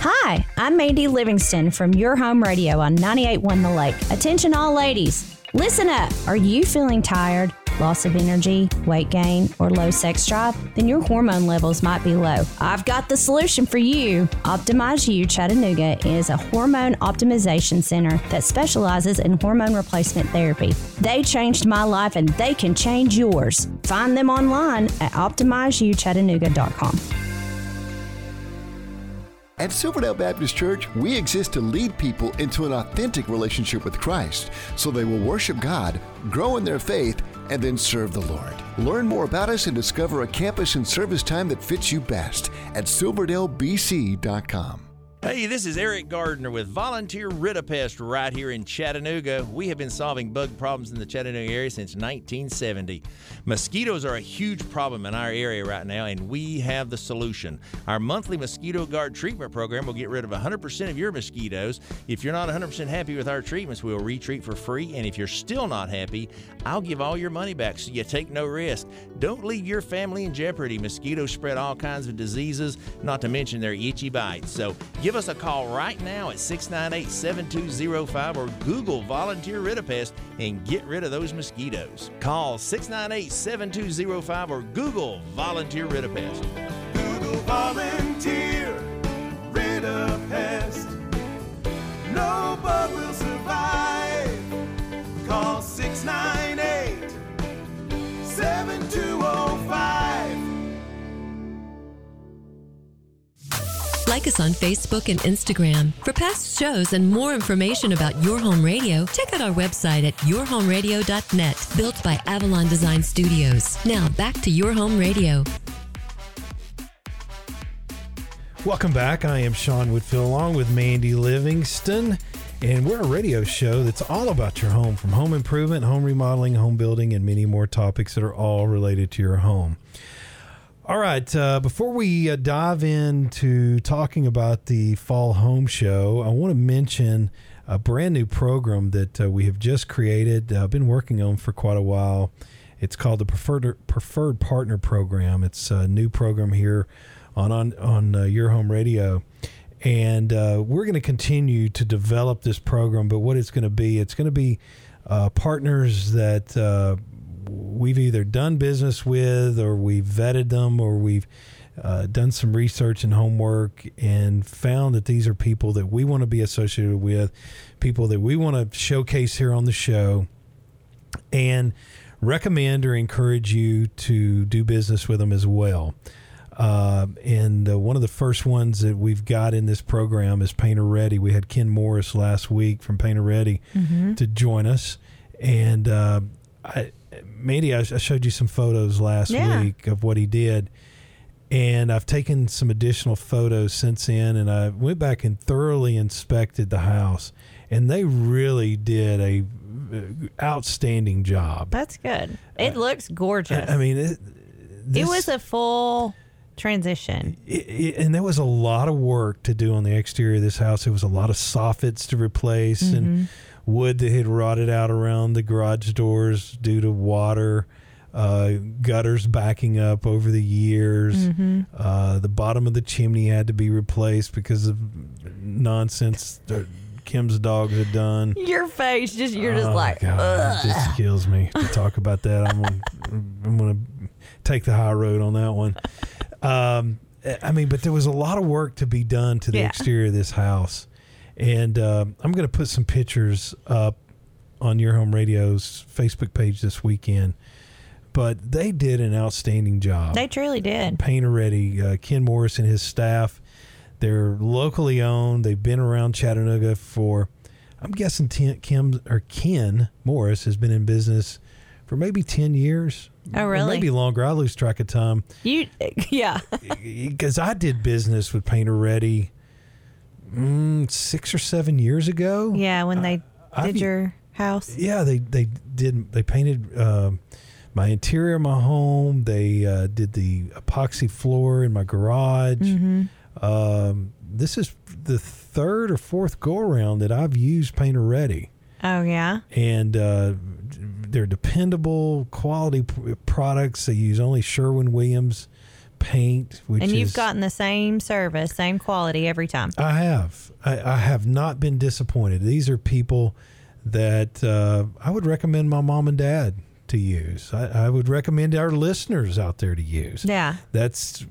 Hi, I'm Mandy Livingston from Your Home Radio on 98.1 The Lake. Attention, all ladies. Listen up. Are you feeling tired, loss of energy, weight gain, or low sex drive? Then your hormone levels might be low. I've got the solution for you. Optimize You Chattanooga is a hormone optimization center that specializes in hormone replacement therapy. They changed my life and they can change yours. Find them online at optimizeyouchattanooga.com. At Silverdale Baptist Church, we exist to lead people into an authentic relationship with Christ so they will worship God, grow in their faith, and then serve the Lord. Learn more about us and discover a campus and service time that fits you best at silverdalebc.com. Hey, this is Eric Gardner with Volunteer Rid-A-Pest right here in Chattanooga. We have been solving bug problems in the Chattanooga area since 1970. Mosquitoes are a huge problem in our area right now, and we have the solution. Our monthly mosquito guard treatment program will get rid of 100% of your mosquitoes. If you're not 100% happy with our treatments, we'll retreat for free. And if you're still not happy, I'll give all your money back so you take no risk. Don't leave your family in jeopardy. Mosquitoes spread all kinds of diseases, not to mention their itchy bites. So give us a call right now at 698 7205 or Google Volunteer Rid-A-Pest and get rid of those mosquitoes. Call 698 7205 or Google Volunteer Rid-A-Pest. Google Volunteer Rid-A-Pest. No bug will survive. Call 698 7205. Like us on Facebook and Instagram. For past shows and more information about Your Home Radio, check out our website at yourhomeradio.net, built by Avalon Design Studios. Now back to Your Home Radio. Welcome back. I am Sean Whitfield along with Mandy Livingston. And we're a radio show that's all about your home, from home improvement, home remodeling, home building, and many more topics that are all related to your home. All right, uh, before we uh, dive into talking about the Fall Home Show, I want to mention a brand new program that uh, we have just created. I've been working on for quite a while. It's called the Preferred Preferred Partner Program. It's a new program here on on on uh, Your Home Radio, and uh, we're going to continue to develop this program. But what it's going to be, it's going to be uh, partners that uh, we've either done business with, or we've vetted them, or we've uh, done some research and homework and found that these are people that we want to be associated with, people that we want to showcase here on the show, and recommend or encourage you to do business with them as well. Uh, and uh, one of the first ones that we've got in this program is Painter Ready. We had Ken Morris last week from Painter Ready Mhm. to join us, and uh, I, Mandy, I, I showed you some photos last Yeah. week of what he did, and I've taken some additional photos since then, and I went back and thoroughly inspected the house, and they really did a uh, outstanding job. That's good. It looks gorgeous. I, I mean, it, it was a full transition. it, it- and there was a lot of work to do on the exterior of this house. There was a lot of soffits to replace Mm-hmm. and wood that had rotted out around the garage doors due to water, uh, gutters backing up over the years. Mhm. Uh, the bottom of the chimney had to be replaced because of nonsense that Kim's dogs had done. Your face, just you're just Oh, like, God, it just kills me to talk about that. I'm gonna, I'm gonna take the high road on that one. Um, I mean, but there was a lot of work to be done to the Yeah. exterior of this house, and uh, I'm going to put some pictures up on Your Home Radio's Facebook page this weekend. But they did an outstanding job. They truly did. Painter Ready, uh, Ken Morris and his staff. They're locally owned. They've been around Chattanooga for, I'm guessing, ten, Kim or Ken Morris has been in business for maybe ten years. Oh, Or really? maybe longer. I lose track of time You, yeah. because I did business with Painter Ready mm, six or seven years ago. Yeah, when they I've- did your house. Yeah, they they did. They painted um, my interior of my home. They uh, did the epoxy floor in my garage. Mhm. Um, this is the third or fourth go around that I've used Painter Ready, Oh yeah. and uh, they're dependable, quality p- products. They use only Sherwin Williams paint, which and you've is gotten the same service, same quality every time. I have. I, I have not been disappointed. These are people that uh, I would recommend my mom and dad to use. I, I would recommend our listeners out there to use. Yeah. That's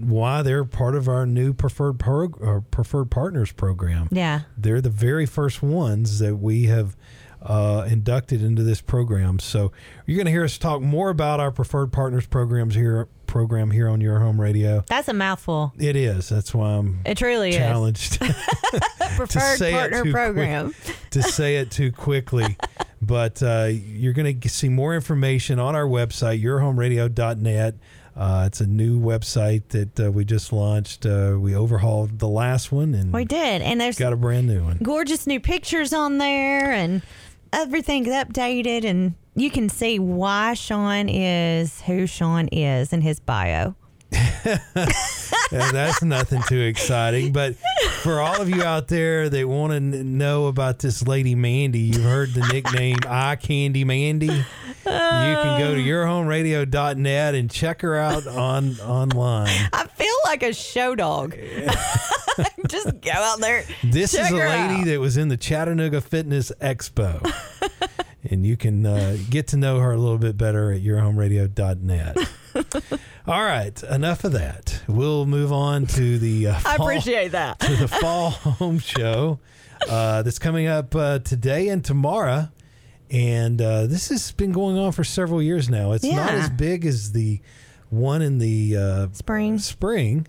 why they're part of our new preferred prog- or preferred partners program. Yeah. They're the very first ones that we have uh, inducted into this program. So you're going to hear us talk more about our preferred partners programs here program here on your home radio. That's a mouthful. It is. That's why I'm It truly is. challenged Preferred partner program. quick- to say it too quickly. But uh, you're going to see more information on our website, yourhomeradio.net. Uh, it's a new website that uh, we just launched. Uh, we overhauled the last one and We did, and there's got a brand new one. gorgeous new pictures on there, and everything's updated, and you can see why Sean is who Sean is in his bio. Yeah, that's nothing too exciting. But for all of you out there that want to n- know about this lady Mandy, you've heard the nickname Eye Candy Mandy. You can go to yourhomeradio.net and check her out on online. I feel like a show dog. Just go out there. This is a lady out. that was in the Chattanooga Fitness Expo. and you can uh, get to know her a little bit better at yourhomeradio.net. All right, enough of that. We'll move on to the uh, I appreciate that. to the fall home show uh, that's coming up uh, today and tomorrow. And uh, this has been going on for several years now. It's not as big as the one in the uh, spring, spring,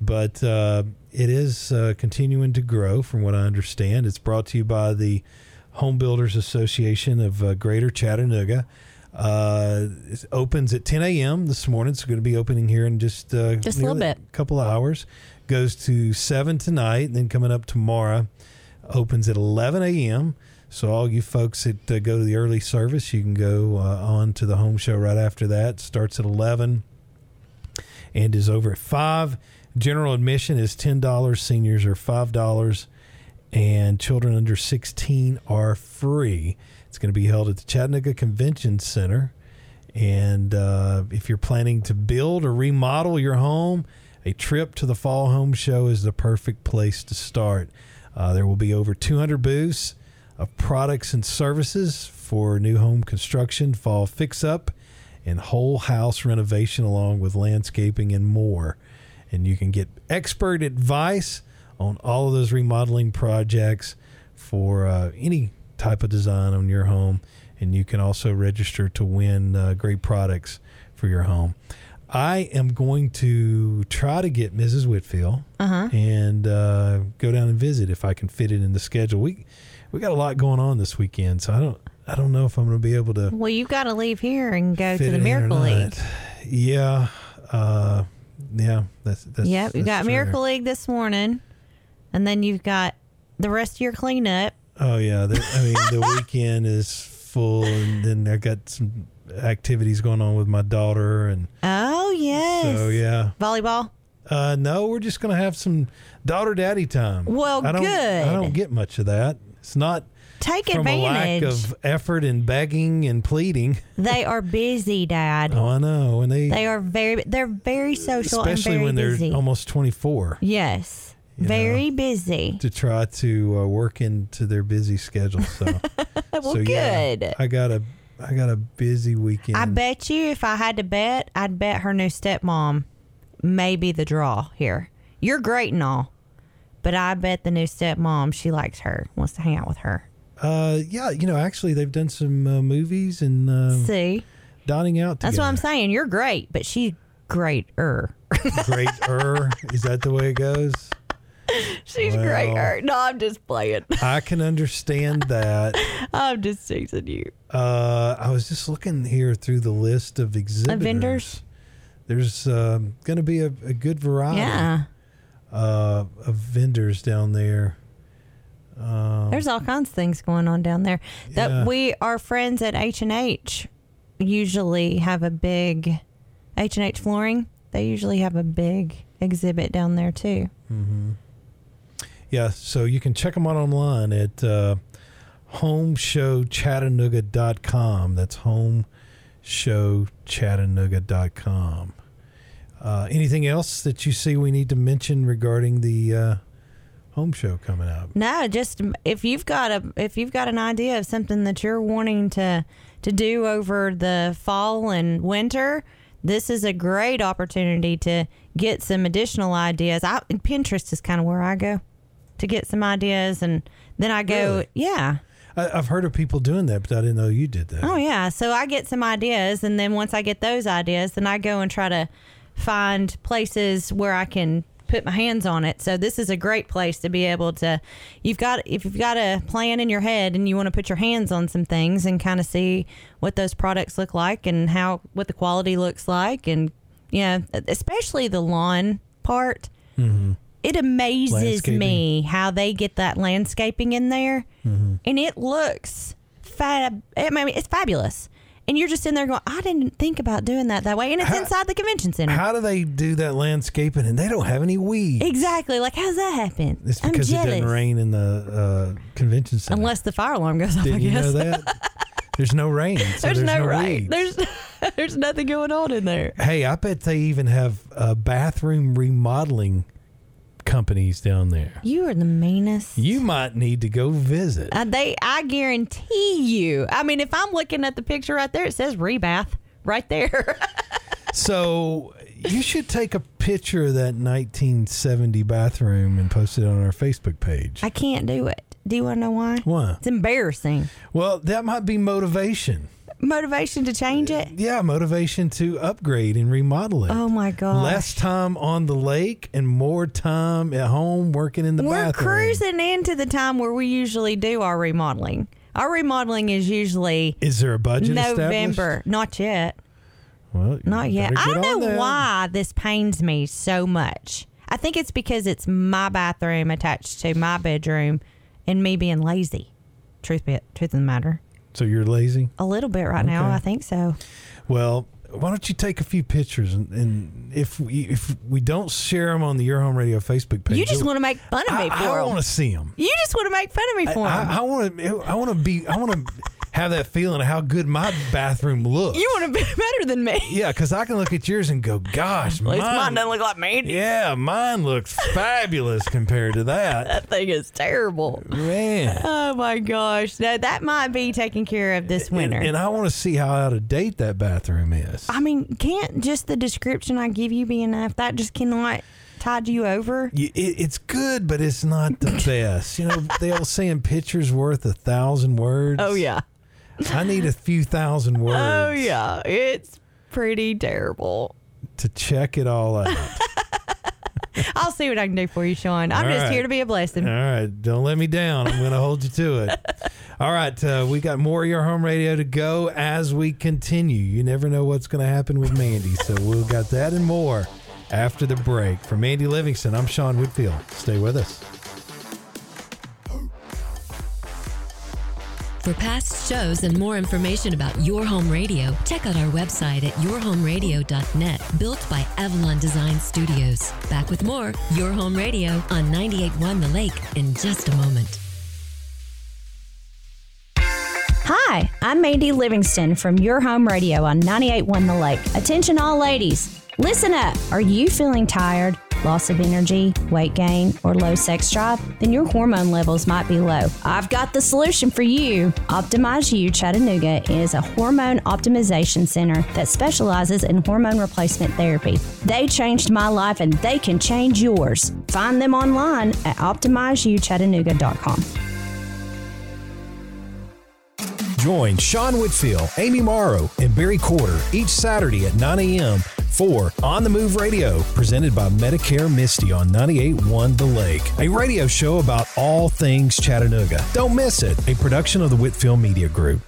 but uh, it is uh, continuing to grow, from what I understand. It's brought to you by the Home Builders Association of uh, Greater Chattanooga. Uh, it opens at 10 a.m. this morning. It's going to be opening here in just uh, Just a little bit. couple of hours. Goes to 7 tonight, and then coming up tomorrow, opens at 11 a.m. So all you folks that uh, go to the early service, you can go uh, on to the home show right after that. Starts at 11 and is over at 5. General admission is $10. Seniors are $5. And children under 16 are free. It's going to be held at the Chattanooga Convention Center. And uh, if you're planning to build or remodel your home, a trip to the Fall Home Show is the perfect place to start. Uh, there will be over 200 booths of products and services for new home construction, fall fix up, and whole house renovation, along with landscaping and more. And you can get expert advice on all of those remodeling projects for uh, any type of design on your home. And you can also register to win uh, great products for your home. I am going to try to get Mrs. Whitfield Uh-huh. and uh, go down and visit if I can fit it in the schedule. We we got a lot going on this weekend, so I don't I don't know if I'm going to be able to Well, you've got to leave here and go to the it in or Miracle League. Yeah, uh, yeah, that's that's. Yep, you got true. Miracle League this morning, and then you've got the rest of your cleanup. Oh yeah, I mean the weekend is full, and then I got some activities going on with my daughter, and Oh yes. so yeah. Volleyball. Uh, no, we're just gonna have some daughter daddy time. Well, I good. I don't get much of that. It's not Take from a lack advantage. of effort and begging and pleading. They are busy, Dad. Oh, I know, and they, They are very. They're very social especially and very when they're almost twenty four. yes, very busy. to try to uh, work into their busy schedule. So, Well, so, yeah, good. I got a I got a busy weekend. I bet you if I had to bet, I'd bet her new stepmom may be the draw here. You're great and all, but I bet the new stepmom she likes her, wants to hang out with her. Uh, yeah, you know, actually, they've done some uh, movies and um, See, dining out. that's what I'm saying. You're great, but she's greater. Great er, is that the way it goes? She's Well. greater. No, I'm just playing. I can understand that. I'm just teasing you. Uh, I was just looking here through the list of exhibitors. vendors? There's um, going to be a, a good variety. Yeah. Uh, of vendors down there. Um, There's all kinds of things going on down there. That Yeah. we our friends at H and H usually have a big H and H flooring. They usually have a big exhibit down there too. hmm Yeah, so you can check them out online at uh, homeshowchattanooga.com. That's homeshowchattanooga.com. Uh, anything else that you see we need to mention regarding the uh, home show coming up? No, just if you've got a if you've got an idea of something that you're wanting to to do over the fall and winter, this is a great opportunity to get some additional ideas. I, Pinterest is kind of where I go to get some ideas, and then I go, Really? yeah. I, I've heard of people doing that, but I didn't know you did that. Oh yeah, so I get some ideas, and then once I get those ideas, then I go and try to find places where I can put my hands on it. So this is a great place to be able to. You've got if you've got a plan in your head and you want to put your hands on some things and kind of see what those products look like and how what the quality looks like, and you know, especially the lawn part. Mm-hmm. It amazes me how they get that landscaping in there, Mm-hmm. and it looks fab. I mean, it's fabulous. And you're just in there going, I didn't think about doing that that way, and it's inside the convention center. How do they do that landscaping and they don't have any weeds? exactly. Like, how's that happen? It's because it doesn't rain in the uh, convention center. Unless the fire alarm goes off. Didn't I you guess. know that? There's no rain. So there's, no, rain. weeds. There's there's nothing going on in there. Hey, I bet they even have uh, bathroom remodeling companies down there. You are the meanest. You might need to go visit. Uh, they, I guarantee you. I mean, if I'm looking at the picture right there, it says rebath right there. So you should take a picture of that 1970 bathroom and post it on our Facebook page. I can't do it. Do you want to know why? Why? It's embarrassing. Well, that might be motivation. Motivation to change it. Yeah, motivation to upgrade and remodel it. Oh my god. Less time on the lake and more time at home working in the bathroom. We're bathroom. cruising into the time where we usually do our remodeling. Our remodeling is usually Is there a budget November. Not yet. Well, Not yet. I don't know why this pains me so much. I think it's because it's my bathroom attached to my bedroom and me being lazy. Truth be truth of the matter. So you're lazy? A little bit right now, I think so. Well, why don't you take a few pictures and, and if we if we don't share them on the Your Home Radio Facebook page, You just want to make fun of me I, for I want to see them. You just want to make fun of me for 'em. I want to. I want to be. I want to have that feeling of how good my bathroom looks. You want to be better than me. Yeah, because I can look at yours and go, "Gosh, At least mine mine, doesn't look like me. yeah, mine looks fabulous compared to that." That thing is terrible. Man, Oh my gosh. No, that might be taken care of this winter. and I want to see how out of date that bathroom is. I mean, can't just the description I give you be enough? That just cannot tide you over. You- It, it's good, but it's not the best. You know, they all saying pictures worth a thousand words. Oh yeah. I need a few thousand words. Oh yeah. It's pretty terrible. to check it all out. I'll see what I can do for you, Sean. I'm All just right. here to be a blessing. All right, don't let me down. I'm going to hold you to it. All right, uh, we got more of your home radio to go as we continue. You never know what's going to happen with Mandy, so we've got that and more after the break. For Mandy Livingston, I'm Sean Whitfield. Stay with us. For past shows and more information about Your Home Radio, check out our website at yourhomeradio.net, built by Avalon Design Studios. Back with more Your Home Radio on 98.1 The Lake in just a moment. Hi, I'm Mandy Livingston from Your Home Radio on 98.1 The Lake. Attention, all ladies. Listen up. Are you feeling tired, loss of energy, weight gain, or low sex drive, then your hormone levels might be low. I've got the solution for you. Optimize You Chattanooga is a hormone optimization center that specializes in hormone replacement therapy. They changed my life and they can change yours. Find them online at optimizeyouchattanooga.com. Join Sean Whitfield, Amy Morrow, and Barry Courter each Saturday at 9 a.m. for On the Move Radio, presented by Medicare Misty on 98.1 The Lake, a radio show about all things Chattanooga. Don't miss it, a production of the Whitfield Media Group.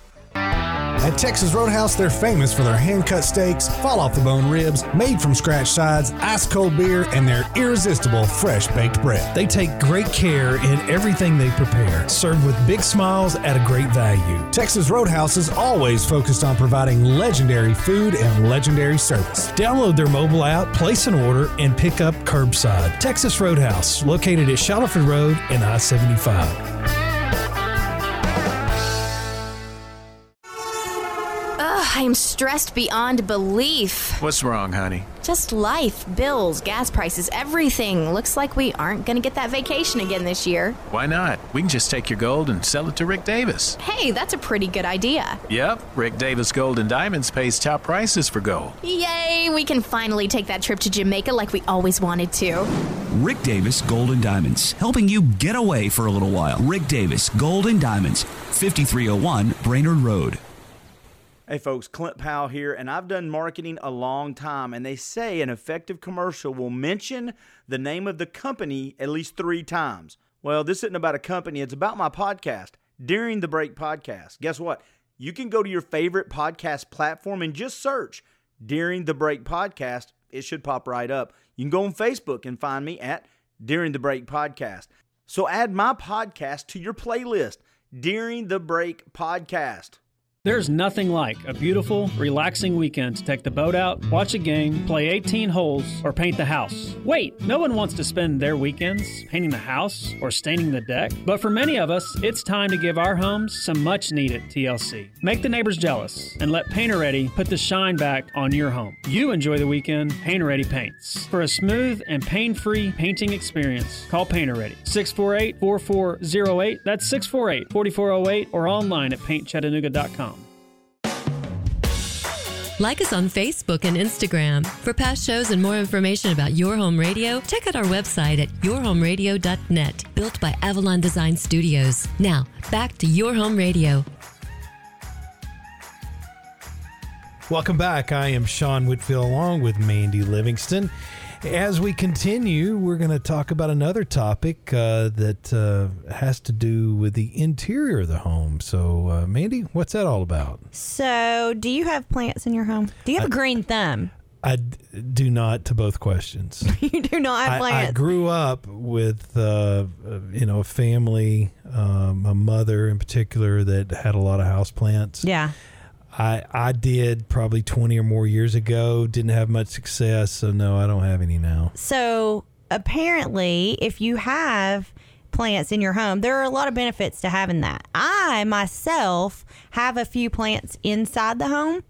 At Texas Roadhouse, they're famous for their hand cut steaks, fall off the bone ribs, made from scratch sides, ice cold beer, and their irresistible fresh baked bread. They take great care in everything they prepare, served with big smiles at a great value. Texas Roadhouse is always focused on providing legendary food and legendary service. Download their mobile app, place an order, and pick up curbside. Texas Roadhouse, located at Shallowford Road and I 75. I am stressed beyond belief. What's wrong, honey? Just life, bills, gas prices, everything. Looks like we aren't going to get that vacation again this year. Why not? We can just take your gold and sell it to Rick Davis. Hey, that's a pretty good idea. Yep, Rick Davis Gold and Diamonds pays top prices for gold. Yay, we can finally take that trip to Jamaica like we always wanted to. Rick Davis Gold and Diamonds, helping you get away for a little while. Rick Davis Gold and Diamonds, 5301 Brainerd Road. Hey folks, Clint Powell here, and I've done marketing a long time, and they say an effective commercial will mention the name of the company at least three times. Well, this isn't about a company, it's about my podcast, During the Break Podcast. Guess what? You can go to your favorite podcast platform and just search During the Break Podcast. It should pop right up. You can go on Facebook and find me at During the Break Podcast. So add my podcast to your playlist, During the Break Podcast. There's nothing like a beautiful, relaxing weekend to take the boat out, watch a game, play 18 holes, or paint the house. Wait, no one wants to spend their weekends painting the house or staining the deck, but for many of us, it's time to give our homes some much needed TLC. Make the neighbors jealous and let Painter Ready put the shine back on your home. You enjoy the weekend, Painter Ready paints. For a smooth and pain free painting experience, call Painter Ready 648 4408. That's 648 4408 or online at paintchattanooga.com. Like us on Facebook and Instagram. For past shows and more information about Your Home Radio, check out our website at yourhomeradio.net, built by Avalon Design Studios. Now, back to Your Home Radio. Welcome back. I am Sean Whitfield along with Mandy Livingston. As we continue, we're going to talk about another topic uh, that uh, has to do with the interior of the home. So, uh, Mandy, what's that all about? So, do you have plants in your home? Do you have a green thumb? I d- do not to both questions. you do not have I, plants. I grew up with, uh, uh, you know, a family, um, a mother in particular that had a lot of house plants. yeah. I I did probably 20 or more years ago. Didn't have much success, so no, I don't have any now. So apparently, if you have plants in your home, there are a lot of benefits to having that. I myself have a few plants inside the home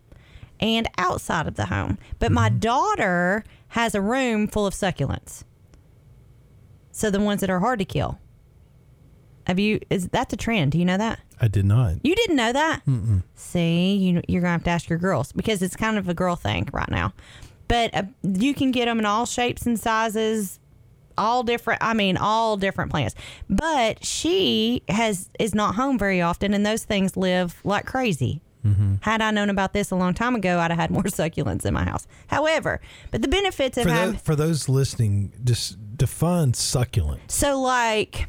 and outside of the home, but my mm-hmm. daughter has a room full of succulents. So the ones that are hard to kill. Have you? Is that's a trend? Do you know that? I did not. You didn't know that? Mm-mm. See, you, you're gonna have to ask your girls because it's kind of a girl thing right now. But uh, you can get them in all shapes and sizes, all different. I mean, all different plants. But she has is not home very often, and those things live like crazy. Had I known about this a long time ago, I'd have had more succulents in my house. However, but the benefits of For, having for those listening, just define succulent. so like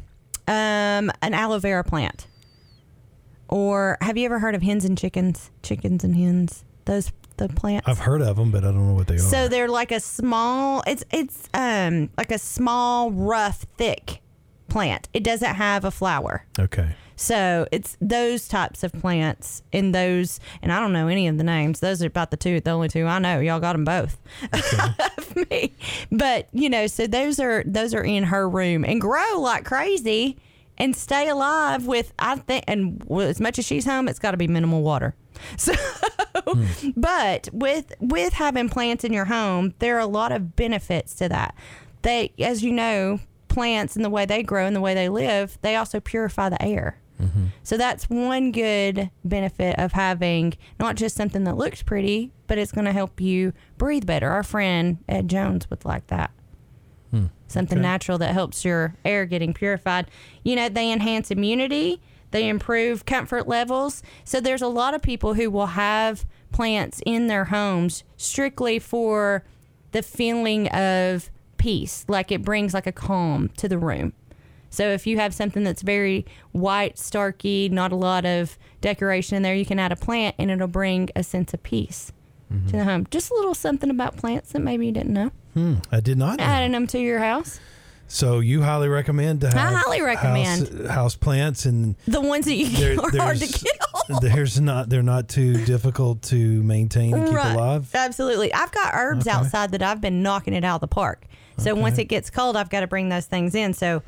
um, an aloe vera plant. Or have you ever heard of hens and chickens? Chickens and hens. Those the plants. I've heard of them, but I don't know what they are. So they're like a small. It's it's um like a small, rough, thick plant. It doesn't have a flower. okay. So it's those types of plants in those, and I don't know any of the names. Those are about the two, the only two I know. Y'all got them both. of me, but you know, so those are those are in her room and grow like crazy and stay alive with I think, and as much as she's home, it's got to be minimal water. So, hmm. but with with having plants in your home, there are a lot of benefits to that. they, as you know, plants and the way they grow and the way they live, they also purify the air. So that's one good benefit of having not just something that looks pretty, but it's going to help you breathe better. Our friend Ed Jones would like that. Hmm. Something Okay. natural that helps your air getting purified. You know, they enhance immunity, they improve comfort levels. So there's a lot of people who will have plants in their homes strictly for the feeling of peace, like it brings like a calm to the room. So if you have something that's very white, starky, not a lot of decoration in there, you can add a plant and it'll bring a sense of peace to the home. Just a little something about plants that maybe you didn't know. Hmm, I did not. know. Adding them to your house. So you highly recommend to I have highly recommend. house, house plants and The ones that you are hard to kill. there's not they're not too difficult to maintain and keep Right. alive. Absolutely. I've got herbs Okay. outside that I've been knocking it out of the park. So once it gets cold, I've got to bring those things in. So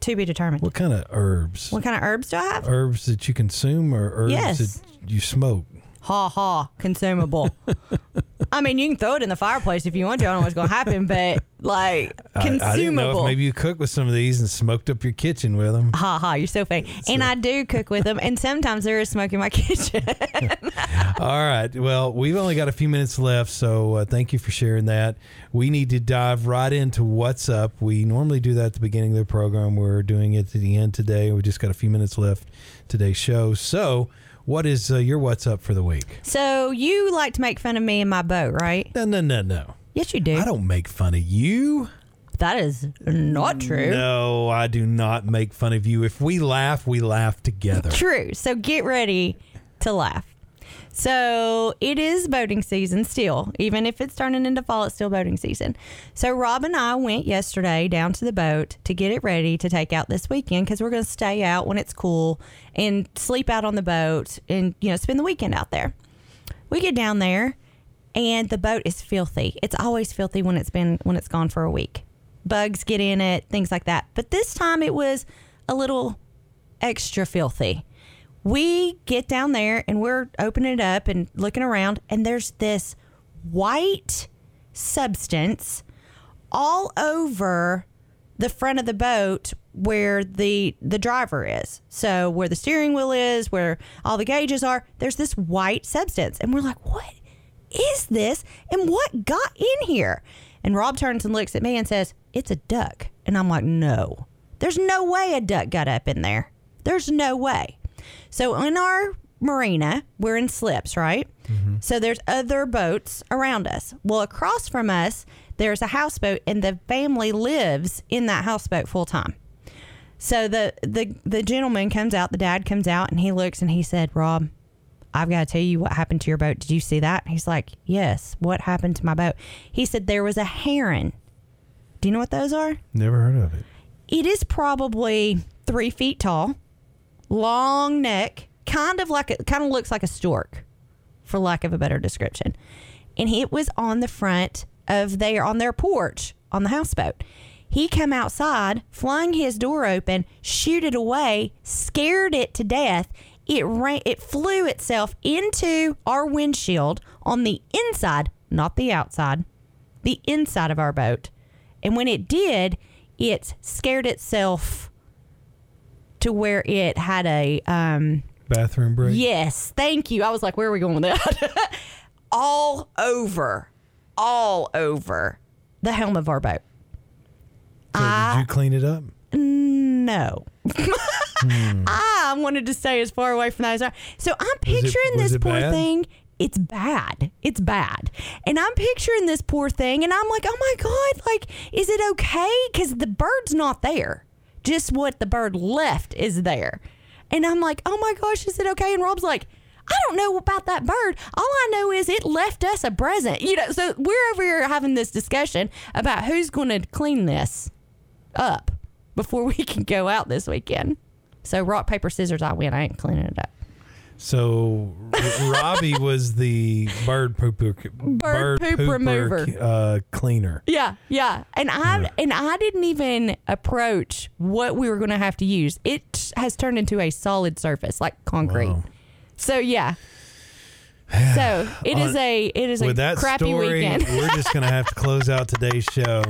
to be determined. What kind of herbs? What kind of herbs do I have? Herbs that you consume or herbs Yes. that you smoke? Ha ha, consumable. I mean, you can throw it in the fireplace if you want to. I don't know what's going to happen, but like I, consumable. I didn't know if maybe you cooked with some of these and smoked up your kitchen with them. Ha ha, you're so funny. And I do cook with them, and sometimes there is smoke in my kitchen. All right. Well, we've only got a few minutes left, so uh, thank you for sharing that. We need to dive right into what's up. We normally do that at the beginning of the program. We're doing it at the end today. We just got a few minutes left today's show. So, what is uh, your what's up for the week? so you like to make fun of me and my boat, right? No, no, no, no. Yes, you do. I don't make fun of you. That is not true. No, I do not make fun of you. If we laugh, we laugh together. True. So get ready to laugh. So it is boating season still. Even if it's turning into fall, it's still boating season. So Rob and I went yesterday down to the boat to get it ready to take out this weekend because we're going to stay out when it's cool and sleep out on the boat and, you know, spend the weekend out there. We get down there and the boat is filthy. It's always filthy when it's been when it's gone for a week. Bugs get in it, things like that. But this time it was a little extra filthy. We get down there and we're opening it up and looking around, and there's this white substance all over the front of the boat where the the driver is. So where the steering wheel is, where all the gauges are, there's this white substance. And we're like, "What is this? And what got in here?" And Rob turns and looks at me and says, "It's a duck." And I'm like, "No. There's no way a duck got up in there. There's no way." So in our marina, we're in slips, right? Mm-hmm. So there's other boats around us. Well, across from us, there's a houseboat, and the family lives in that houseboat full time. So the the the gentleman comes out, the dad comes out, and he looks and he said, "Rob, I've got to tell you what happened to your boat. Did you see that?" He's like, "Yes. What happened to my boat?" He said there was a heron. Do you know what those are? Never heard of it. It is probably three feet tall, long neck, kind of like a, kind of looks like a stork, for lack of a better description. And it was on the front of their on their porch on the houseboat. He come outside, flung his door open, shoot it away, scared it to death. It ran, it flew itself into our windshield on the inside, not the outside, the inside of our boat. And when it did, it scared itself to where it had a um Bathroom break. yes, thank you. I was like, where are we going with that? all over, all over the helm of our boat. So did you clean it up? No. Hmm. I wanted to stay as far away from that as I. So I'm Was it- picturing this poor bad? thing. It's bad. It's bad. And I'm picturing this poor thing, and I'm like, oh my God, like, is it okay? Because the bird's not there. Just what the bird left is there. And I'm like, oh my gosh, is it okay? And Rob's like, I don't know about that bird. All I know is it left us a present. You know, so we're over here having this discussion about who's going to clean this up before we can go out this weekend. So rock paper scissors, I win. I ain't cleaning it up. So Robbie was the bird pooper, Bird poop remover. uh, cleaner. Yeah, yeah. And I and I didn't even approach what we were going to have to use. It has turned into a solid surface like concrete. So yeah. So it is On- a it is a that crappy story, weekend. we're just going to have to close out today's show.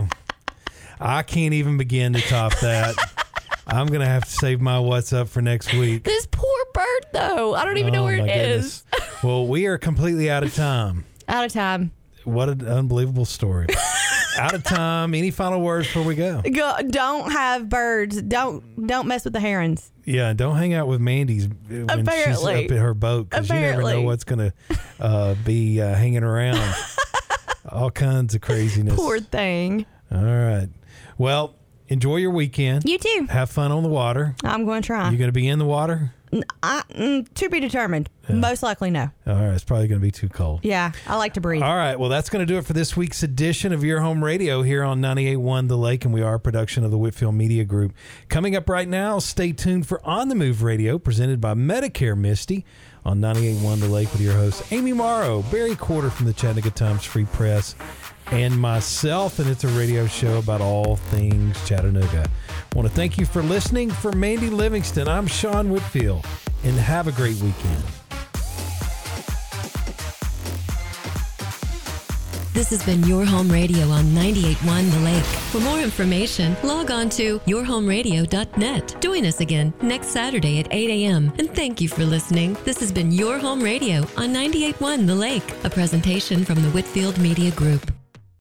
I can't even begin to top that. I'm gonna have to save my what's up for next week. This poor bird, though. I don't even know Oh, where it my is. well, we are completely out of time. Out of time. What an unbelievable story. out of time. Any final words before we go? Go, don't have birds. Don't don't mess with the herons. Yeah, don't hang out with Mandy's when she's Apparently. up in her boat because you never know what's going to uh, be uh, hanging around. All kinds of craziness. Poor thing. All right. Well, enjoy your weekend. You too. Have fun on the water. I'm going to try. You going to be in the water? I, mm, to be determined. Most likely no. All right. It's probably going to be too cold. Yeah, I like to breathe. All right. Well, that's going to do it for this week's edition of Your Home Radio here on 98.1 The Lake, and we are a production of the Whitfield Media Group. Coming up right now, stay tuned for On the Move Radio, presented by Medicare Misty on 98.1 The Lake with your host, Amy Morrow, Barry Courter from the Chattanooga Times Free Press, and myself, and it's a radio show about all things Chattanooga. I want to thank you for listening. For Mandy Livingston, I'm Sean Whitfield, and have a great weekend. This has been Your Home Radio on 98.1 The Lake. For more information, log on to yourhomeradio.net. Join us again next Saturday at 8 a.m. And thank you for listening. This has been Your Home Radio on 98.1 The Lake, a presentation from the Whitfield Media Group.